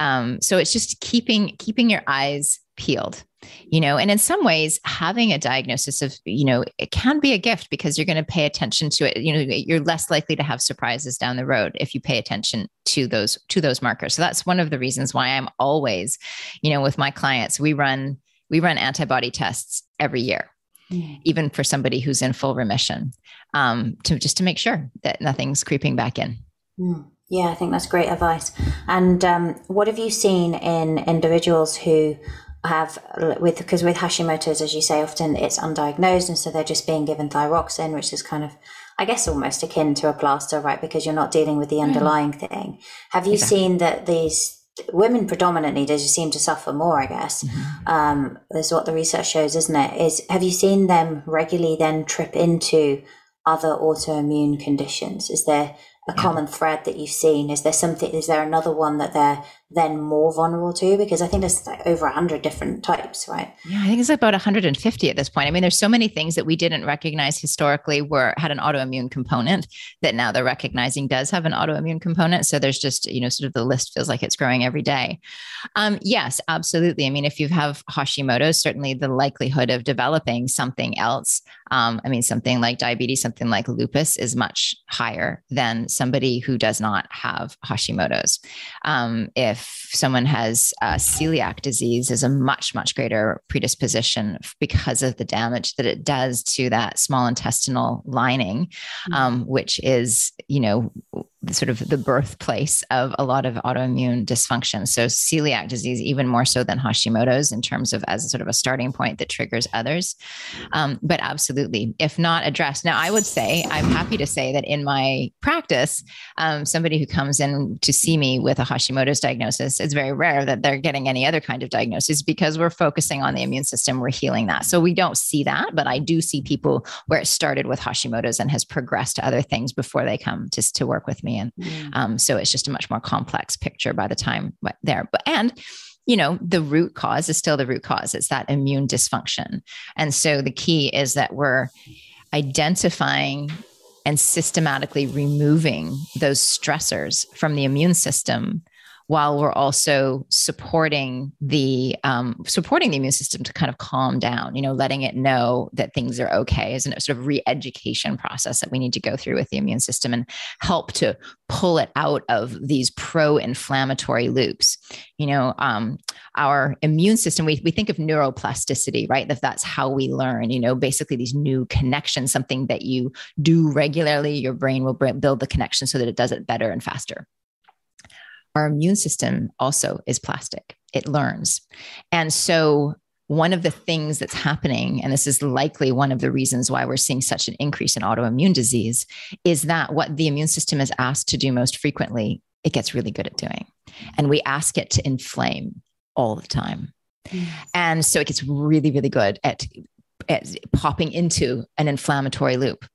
Um, so it's just keeping keeping your eyes peeled you know and in some ways having a diagnosis of you know it can be a gift because you're going to pay attention to it. You know you're less likely to have surprises down the road if you pay attention to those to those markers. So that's one of the reasons why i'm always you know with my clients we run we run antibody tests every year mm. even for somebody who's in full remission um, to just to make sure that nothing's creeping back in mm. Yeah, I think that's great advice. And um, what have you seen in individuals who have with because with Hashimoto's, as you say, often it's undiagnosed, and so they're just being given thyroxine, which is kind of, I guess, almost akin to a plaster, right? Because you're not dealing with the mm. underlying mm. thing. Have you exactly. seen that these women predominantly do seem to suffer more? I guess mm-hmm. um, is what the research shows, isn't it? Is have you seen them regularly then trip into other autoimmune conditions? Is there a yeah. common thread that you've seen? Is there something? Is there another one that they're then more vulnerable to? Because I think there's like over 100 different types, right? Yeah, I think it's about 150 at this point. I mean, there's so many things that we didn't recognize historically were had an autoimmune component that now they're recognizing does have an autoimmune component. So there's just, you know, sort of the list feels like it's growing every day. Um, yes, absolutely. I mean, if you have Hashimoto's, certainly the likelihood of developing something else, um, I mean, something like diabetes, something like lupus is much higher than somebody who does not have Hashimoto's. Um, if if someone has uh, celiac disease is a much much greater predisposition because of the damage that it does to that small intestinal lining mm-hmm. um, which is you know sort of the birthplace of a lot of autoimmune dysfunction. So celiac disease, even more so than Hashimoto's in terms of as sort of a starting point that triggers others. Um, but absolutely, if not addressed. Now, I would say, I'm happy to say that in my practice, um, somebody who comes in to see me with a Hashimoto's diagnosis, it's very rare that they're getting any other kind of diagnosis because we're focusing on the immune system, we're healing that. So we don't see that, but I do see people where it started with Hashimoto's and has progressed to other things before they come just to work with me me. And mm. um, so it's just a much more complex picture by the time there. But and you know, the root cause is still the root cause. It's that immune dysfunction. And so the key is that we're identifying and systematically removing those stressors from the immune system while we're also supporting the um, supporting the immune system to kind of calm down you know letting it know that things are okay is a sort of re-education process that we need to go through with the immune system and help to pull it out of these pro-inflammatory loops. You know um, our immune system we, we think of neuroplasticity right? That that's how we learn you know basically these new connections something that you do regularly your brain will build the connection so that it does it better and faster our immune system also is plastic, it learns. And so, one of the things that's happening, and this is likely one of the reasons why we're seeing such an increase in autoimmune disease, is that what the immune system is asked to do most frequently, it gets really good at doing. And we ask it to inflame all the time. And so it gets really, really good at, at popping into an inflammatory loop.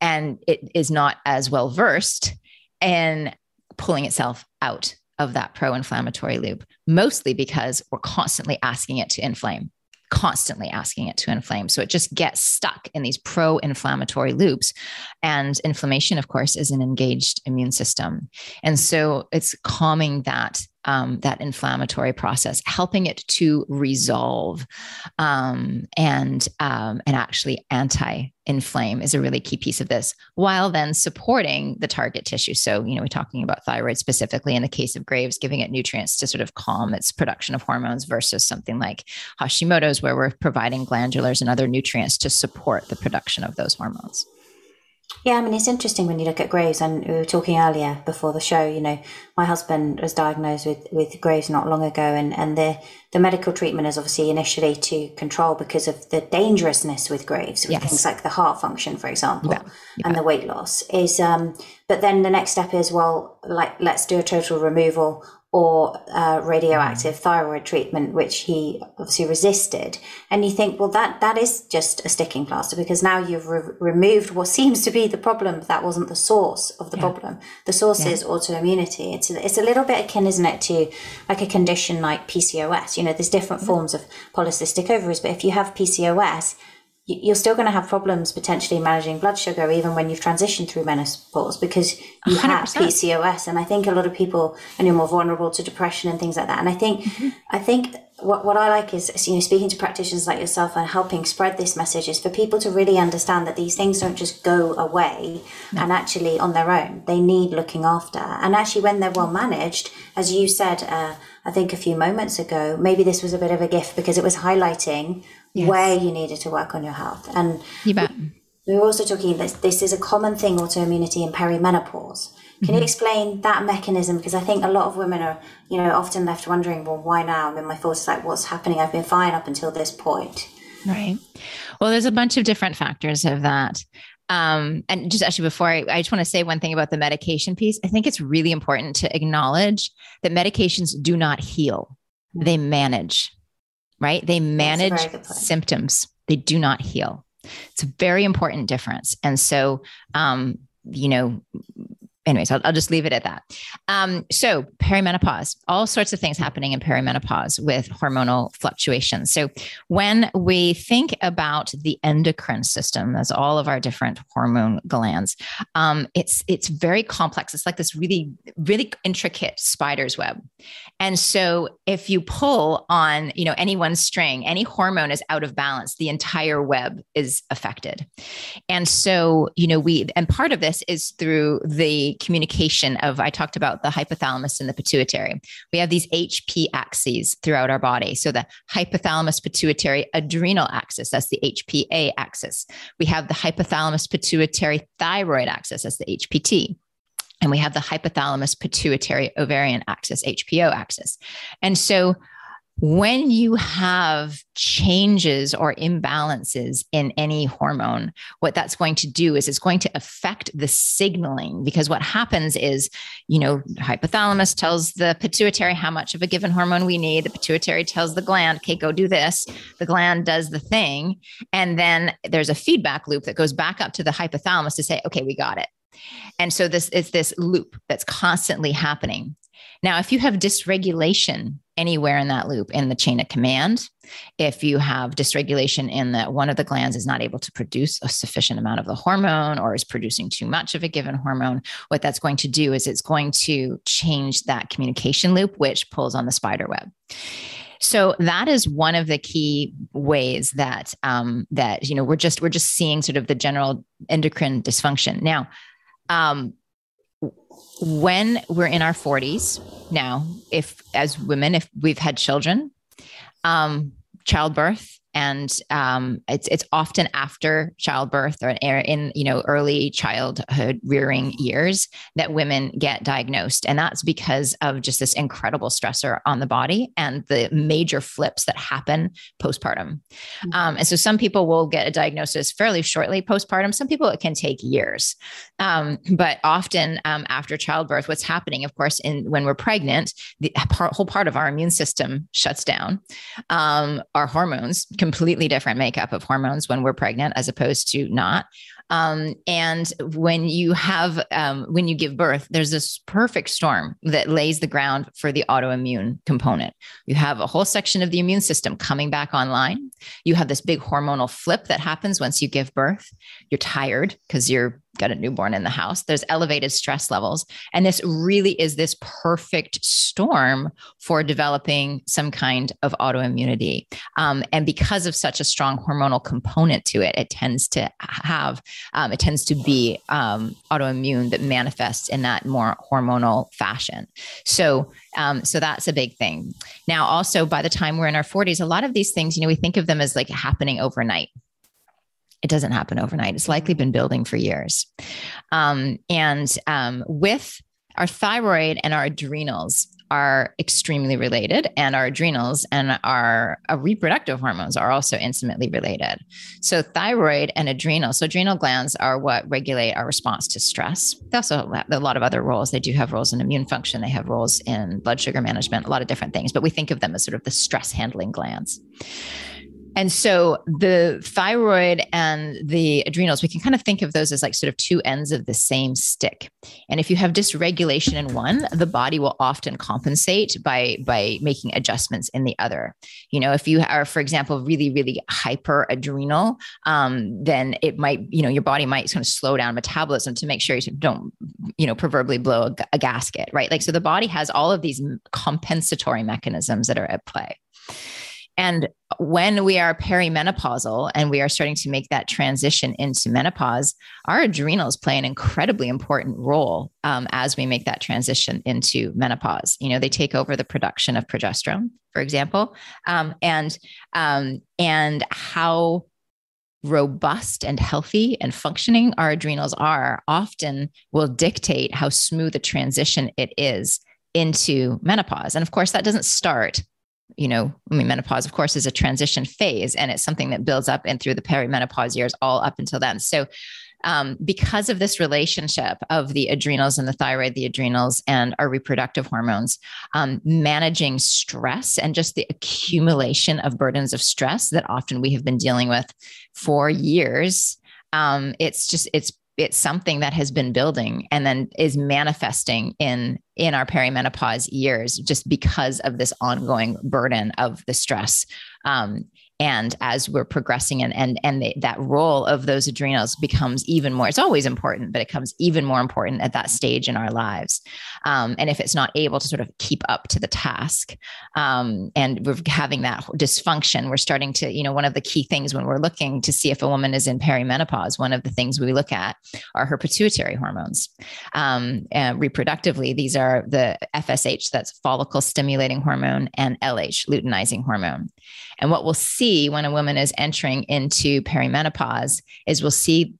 And it is not as well versed in pulling itself out of that pro inflammatory loop, mostly because we're constantly asking it to inflame, constantly asking it to inflame. So it just gets stuck in these pro inflammatory loops. And inflammation, of course, is an engaged immune system. And so it's calming that um, that inflammatory process, helping it to resolve um, and um, and actually anti-inflame is a really key piece of this, while then supporting the target tissue. So you know, we're talking about thyroid specifically in the case of Graves, giving it nutrients to sort of calm its production of hormones versus something like Hashimoto's, where we're providing glandulars and other nutrients to support the production of those hormones. Yeah, I mean, it's interesting when you look at Graves, and we were talking earlier before the show. You know, my husband was diagnosed with, with Graves not long ago, and, and the, the medical treatment is obviously initially to control because of the dangerousness with Graves, with yes. things like the heart function, for example, yeah. Yeah. and the weight loss. Is um, but then the next step is well, like let's do a total removal or uh, radioactive thyroid treatment, which he obviously resisted. And you think, well, that that is just a sticking plaster because now you've re- removed what seems to be the problem. But that wasn't the source of the yeah. problem. The source yeah. is autoimmunity. It's a, it's a little bit akin, isn't it, to like a condition like PCOS. You know, there's different mm-hmm. forms of polycystic ovaries, but if you have PCOS, you're still going to have problems potentially managing blood sugar even when you've transitioned through menopause because you 100%. have PCOS. And I think a lot of people, and you're more vulnerable to depression and things like that. And I think, mm-hmm. I think what, what I like is, you know, speaking to practitioners like yourself and helping spread this message is for people to really understand that these things don't just go away no. and actually on their own. They need looking after. And actually, when they're well managed, as you said, uh, I think a few moments ago, maybe this was a bit of a gift because it was highlighting yes. where you needed to work on your health. And you bet. We were also talking this this is a common thing, autoimmunity in perimenopause. Can mm-hmm. you explain that mechanism? Because I think a lot of women are, you know, often left wondering, well, why now? I'm in my thoughts like, what's happening? I've been fine up until this point. Right. Well, there's a bunch of different factors of that. Um, and just actually before I, I just want to say one thing about the medication piece. I think it's really important to acknowledge that medications do not heal; they manage right? They manage symptoms, they do not heal. It's a very important difference. And so, um, you know, anyways, I'll, I'll, just leave it at that. Um, so, perimenopause, all sorts of things happening in perimenopause with hormonal fluctuations. So, when we think about the endocrine system, as all of our different hormone glands, um, it's it's very complex. It's like this really really intricate spider's web. And so, if you pull on you know any one string, any hormone is out of balance, the entire web is affected. And so, you know, we and part of this is through the communication of I talked about the hypothalamus and the pituitary. We have these HP axes throughout our body. So the hypothalamus pituitary adrenal axis, that's the HPA axis. We have the hypothalamus pituitary thyroid axis, that's the HPT. And we have the hypothalamus pituitary ovarian axis, HPO axis. And so when you have changes or imbalances in any hormone, what that's going to do is it's going to affect the signaling because what happens is, you know, hypothalamus tells the pituitary how much of a given hormone we need. The pituitary tells the gland, okay, go do this. The gland does the thing. And then there's a feedback loop that goes back up to the hypothalamus to say, okay, we got it. And so this is this loop that's constantly happening. Now, if you have dysregulation anywhere in that loop in the chain of command, if you have dysregulation in that one of the glands is not able to produce a sufficient amount of the hormone or is producing too much of a given hormone, what that's going to do is it's going to change that communication loop, which pulls on the spider web. So that is one of the key ways that um, that you know we're just we're just seeing sort of the general endocrine dysfunction. Now, um, when we're in our 40s now if as women if we've had children um, childbirth and um, it's it's often after childbirth or in you know early childhood rearing years that women get diagnosed, and that's because of just this incredible stressor on the body and the major flips that happen postpartum. Mm-hmm. Um, and so some people will get a diagnosis fairly shortly postpartum. Some people it can take years, um, but often um, after childbirth, what's happening, of course, in when we're pregnant, the whole part of our immune system shuts down. Um, our hormones completely different makeup of hormones when we're pregnant as opposed to not. Um, and when you have, um, when you give birth, there's this perfect storm that lays the ground for the autoimmune component. You have a whole section of the immune system coming back online. You have this big hormonal flip that happens once you give birth. You're tired because you're got a newborn in the house. There's elevated stress levels. And this really is this perfect storm for developing some kind of autoimmunity. Um, and because of such a strong hormonal component to it, it tends to have, um, it tends to be um, autoimmune that manifests in that more hormonal fashion. So, um, so that's a big thing. Now, also by the time we're in our 40s, a lot of these things, you know, we think of them as like happening overnight It doesn't happen overnight. It's likely been building for years. Um, and um, with our thyroid and our adrenals, are extremely related, and our adrenals and our, our, reproductive hormones are also intimately related. So, thyroid and adrenal. So, adrenal glands are what regulate our response to stress. They also have a lot of other roles. They do have roles in immune function, they have roles in blood sugar management, a lot of different things, but we think of them as sort of the stress handling glands. And so the thyroid and the adrenals, we can kind of think of those as like sort of two ends of the same stick. And if you have dysregulation in one, the body will often compensate by by making adjustments in the other. You know, if you are, for example, really, really hyper adrenal, um, then it might, you know, your body might kind of slow down metabolism to make sure you don't, you know, proverbially blow a, a gasket, right? Like so the body has all of these compensatory mechanisms that are at play. And when we are perimenopausal and we are starting to make that transition into menopause, our adrenals play an incredibly important role um, as we make that transition into menopause. You know, they take over the production of progesterone, for example, um, and um, and how robust and healthy and functioning our adrenals are often will dictate how smooth a transition it is into menopause. And of course, that doesn't start you know, I mean, menopause, of course, is a transition phase and it's something that builds up and through the perimenopause years all up until then. So, um, because of this relationship of the adrenals and the thyroid, the adrenals and our reproductive hormones, um, managing stress and just the accumulation of burdens of stress that often we have been dealing with for years. Um, it's just, it's it's something that has been building and then is manifesting in in our perimenopause years just because of this ongoing burden of the stress. Um, and as we're progressing and and and the, that role of those adrenals becomes even more it's always important but it becomes even more important at that stage in our lives. Um, and if it's not able to sort of keep up to the task um, and we're having that dysfunction we're starting to you know one of the key things when we're looking to see if a woman is in perimenopause one of the things we look at are her pituitary hormones. Um, and reproductively these are the fsh that's follicle stimulating hormone and lh luteinizing hormone and what we'll see when a woman is entering into perimenopause is we'll see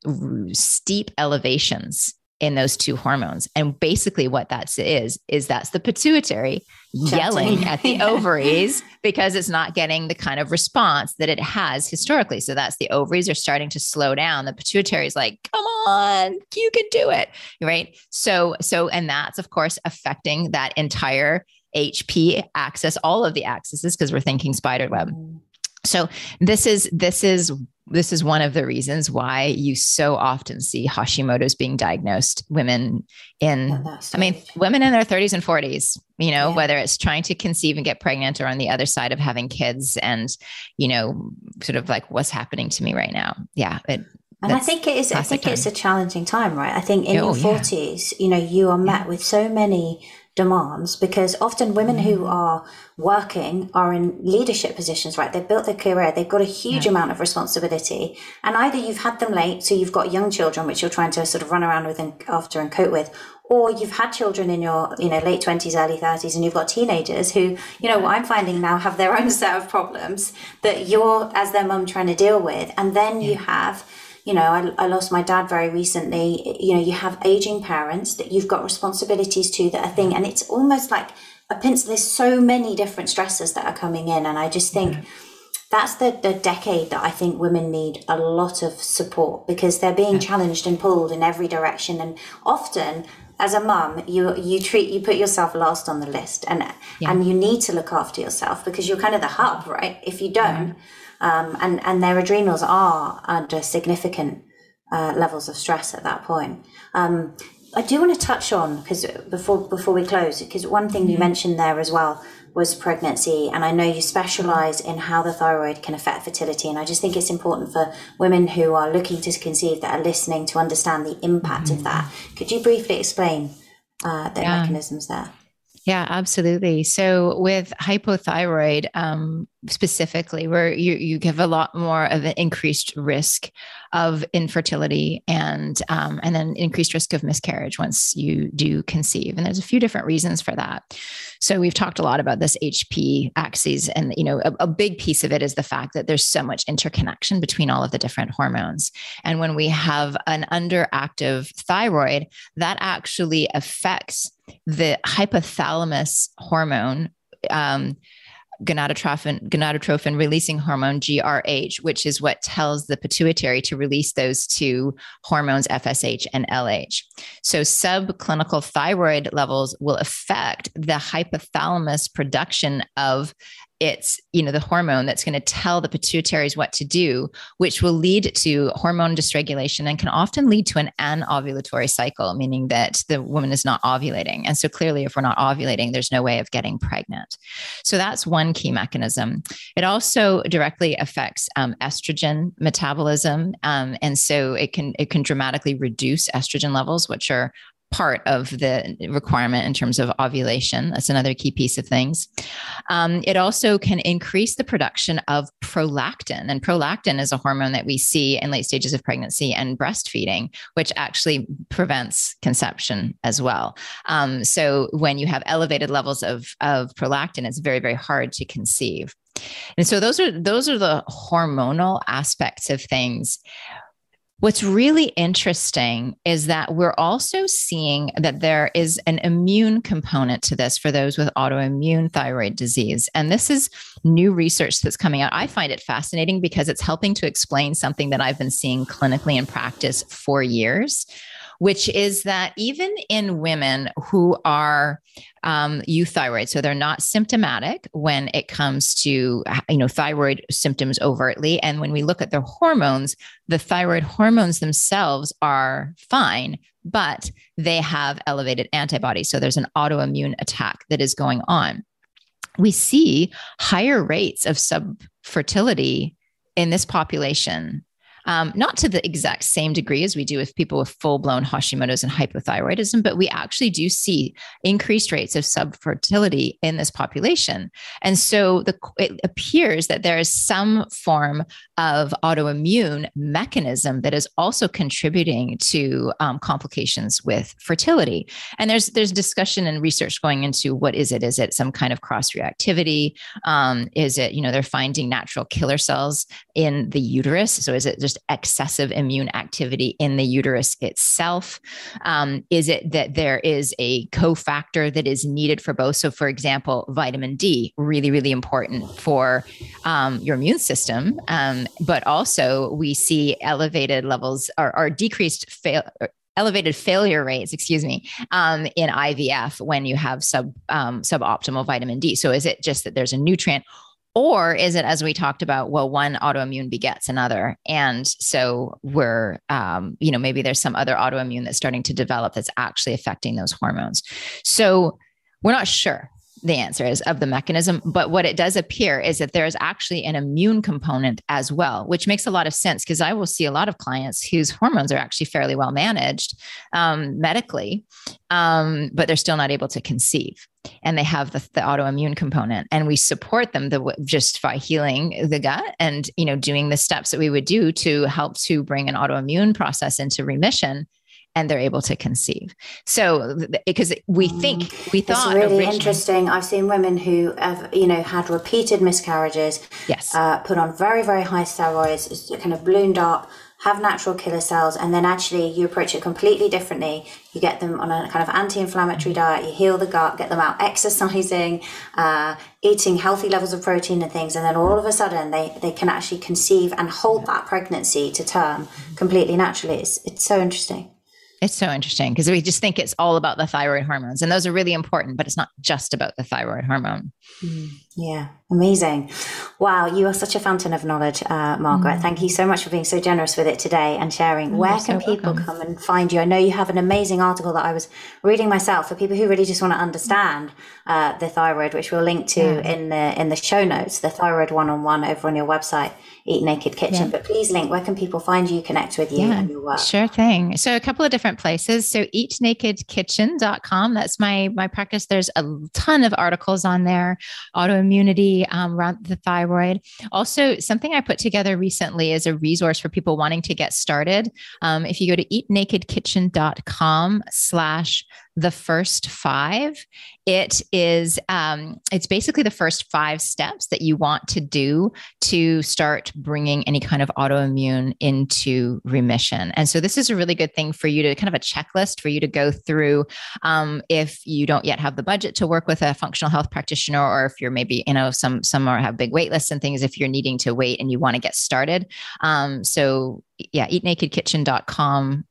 steep elevations in those two hormones. And basically what that is is that's the pituitary yelling at the *laughs* ovaries because it's not getting the kind of response that it has historically. So that's the ovaries are starting to slow down. The pituitary is like, "Come on, you can do it." Right? So so and that's of course affecting that entire HP axis, all of the axes, because we're thinking spider web. Mm. So this is this is this is one of the reasons why you so often see Hashimoto's being diagnosed women in I mean women in their 30s and 40s, you know, yeah. whether it's trying to conceive and get pregnant or on the other side of having kids and you know, sort of like what's happening to me right now. Yeah, it, and I think it is. I think time. it's a challenging time, right? I think in oh, your forties, yeah. you know, you are met yeah. with so many demands because often women mm. who are working are in leadership positions, right? They've built their career, they've got a huge yeah. amount of responsibility. And either you've had them late, so you've got young children, which you're trying to sort of run around with and after and cope with, or you've had children in your you know late 20s early 30s and you've got teenagers who you know what i'm finding now have their *laughs* own set of problems that you're as their mum trying to deal with and then yeah. you have you know, I, I lost my dad very recently. You know, you have aging parents that you've got responsibilities to that are thing, and it's almost like a pencil. There's so many different stresses that are coming in, and I just think. Mm-hmm that's the, the decade that I think women need a lot of support because they're being challenged and pulled in every direction. And often, as a mum, you you treat you put yourself last on the list, and yeah. and you need to look after yourself because you're kind of the hub, right? If you don't, um, and and their adrenals are under significant uh, levels of stress at that point. Um, I do want to touch on because before before we close, because one thing mm-hmm. you mentioned there as well was pregnancy, and I know you specialize in how the thyroid can affect fertility, and I just think it's important for women who are looking to conceive that are listening to understand the impact mm-hmm. of that. Could you briefly explain uh, the yeah. mechanisms there? Yeah, absolutely. So with hypothyroid, um, specifically where you, you give a lot more of an increased risk of infertility and um, and then increased risk of miscarriage once you do conceive. And there's a few different reasons for that. So we've talked a lot about this hp axis and you know a, a big piece of it is the fact that there's so much interconnection between all of the different hormones. And when we have an underactive thyroid that actually affects the hypothalamus hormone um, gonadotrophin, gonadotrophin releasing hormone GRH, which is what tells the pituitary to release those two hormones FSH and LH. So subclinical thyroid levels will affect the hypothalamus production of it's you know the hormone that's going to tell the pituitaries what to do which will lead to hormone dysregulation and can often lead to an anovulatory cycle meaning that the woman is not ovulating. And so clearly if we're not ovulating there's no way of getting pregnant. So that's one key mechanism. It also directly affects um, estrogen metabolism um, and so it can it can dramatically reduce estrogen levels which are part of the requirement in terms of ovulation. That's another key piece of things. Um, it also can increase the production of prolactin. And prolactin is a hormone that we see in late stages of pregnancy and breastfeeding, which actually prevents conception as well. Um, so when you have elevated levels of, of prolactin, it's very, very hard to conceive. And so those are those are the hormonal aspects of things. What's really interesting is that we're also seeing that there is an immune component to this for those with autoimmune thyroid disease. And this is new research that's coming out. I find it fascinating because it's helping to explain something that I've been seeing clinically in practice for years, which is that even in women who are um, euthyroid, so they're not symptomatic when it comes to you know thyroid symptoms overtly, and when we look at their hormones, the thyroid hormones themselves are fine, but they have elevated antibodies. So there's an autoimmune attack that is going on. We see higher rates of subfertility in this population um, not to the exact same degree as we do with people with full blown Hashimoto's and hypothyroidism, but we actually do see increased rates of subfertility in this population. And so the, it appears that there is some form of autoimmune mechanism that is also contributing to um, complications with fertility. And there's there's discussion and research going into what is it? Is it some kind of cross reactivity? Um, is it you know they're finding natural killer cells in the uterus? So is it just excessive immune activity in the uterus itself? Um, is it that there is a cofactor that is needed for both? So, for example, vitamin D, really, really important for um, your immune system. Um, but also, we see elevated levels or, or decreased fail elevated failure rates, excuse me, um, in IVF when you have sub um, suboptimal vitamin D. So is it just that there's a nutrient, or is it, as we talked about, well, one autoimmune begets another? And so we're, um, you know, maybe there's some other autoimmune that's starting to develop that's actually affecting those hormones. So we're not sure the answer is of the mechanism. But what it does appear is that there is actually an immune component as well, which makes a lot of sense because I will see a lot of clients whose hormones are actually fairly well managed um, medically, um, but they're still not able to conceive. And they have the, the autoimmune component, and we support them the, just by healing the gut and you know doing the steps that we would do to help to bring an autoimmune process into remission and they're able to conceive. So because we mm. think we thought it's really interesting. I've seen women who have you know had repeated miscarriages. Yes, uh, put on very very high steroids, kind of ballooned up. Have natural killer cells, and then actually you approach it completely differently. You get them on a kind of anti-inflammatory diet. You heal the gut, get them out exercising, uh, eating healthy levels of protein and things, and then all of a sudden they they can actually conceive and hold that pregnancy to term completely naturally. It's it's so interesting. It's so interesting because we just think it's all about the thyroid hormones, and those are really important, but it's not just about the thyroid hormone. Mm. Yeah, amazing. Wow, you are such a fountain of knowledge, uh, Margaret. Mm. Thank you so much for being so generous with it today and sharing. Where can so people welcome. come and find you? I know you have an amazing article that I was reading myself for people who really just want to understand uh, the thyroid, which we'll link to yeah. in the in the show notes. The thyroid one on one over on your website. Eat Naked Kitchen. Yeah. But please link, where can people find you, connect with you yeah, and your work? Sure thing. So a couple of different places. So eatnakedkitchen.com. That's my my practice. There's a ton of articles on there, autoimmunity um, around the thyroid. Also, something I put together recently is a resource for people wanting to get started. Um, if you go to eatnakedkitchen.com slash the first five it is um, it's basically the first five steps that you want to do to start bringing any kind of autoimmune into remission. And so this is a really good thing for you to kind of a checklist for you to go through um, if you don't yet have the budget to work with a functional health practitioner or if you're maybe you know some some are have big wait lists and things if you're needing to wait and you want to get started. Um, so yeah eatnakedkitchen.com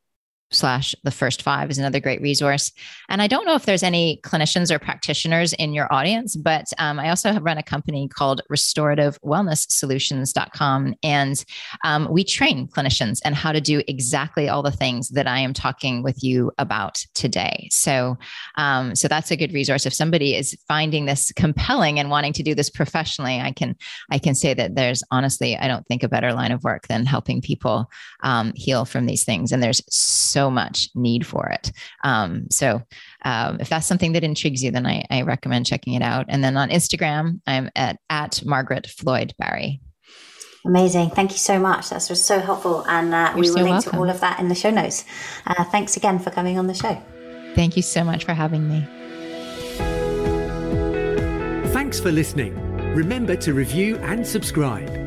slash the first five is another great resource. And i don't know if there's any clinicians or practitioners in your audience but um, i also have run a company called restorative wellness solutions.com and um, we train clinicians and how to do exactly all the things that i am talking with you about today. So um, so that's a good resource. If somebody is finding this compelling and wanting to do this professionally i can i can say that there's honestly i don't think a better line of work than helping people um, heal from these things. And there's so so much need for it. Um, so um, if that's something that intrigues you, then I, I, recommend checking it out. And then on Instagram, I'm at, at Margaret Floyd Barry. Amazing. Thank you so much. That was so helpful. And uh, we will so link welcome. to all of that in the show notes. Uh, thanks again for coming on the show. Thank you so much for having me. Thanks for listening. Remember to review and subscribe.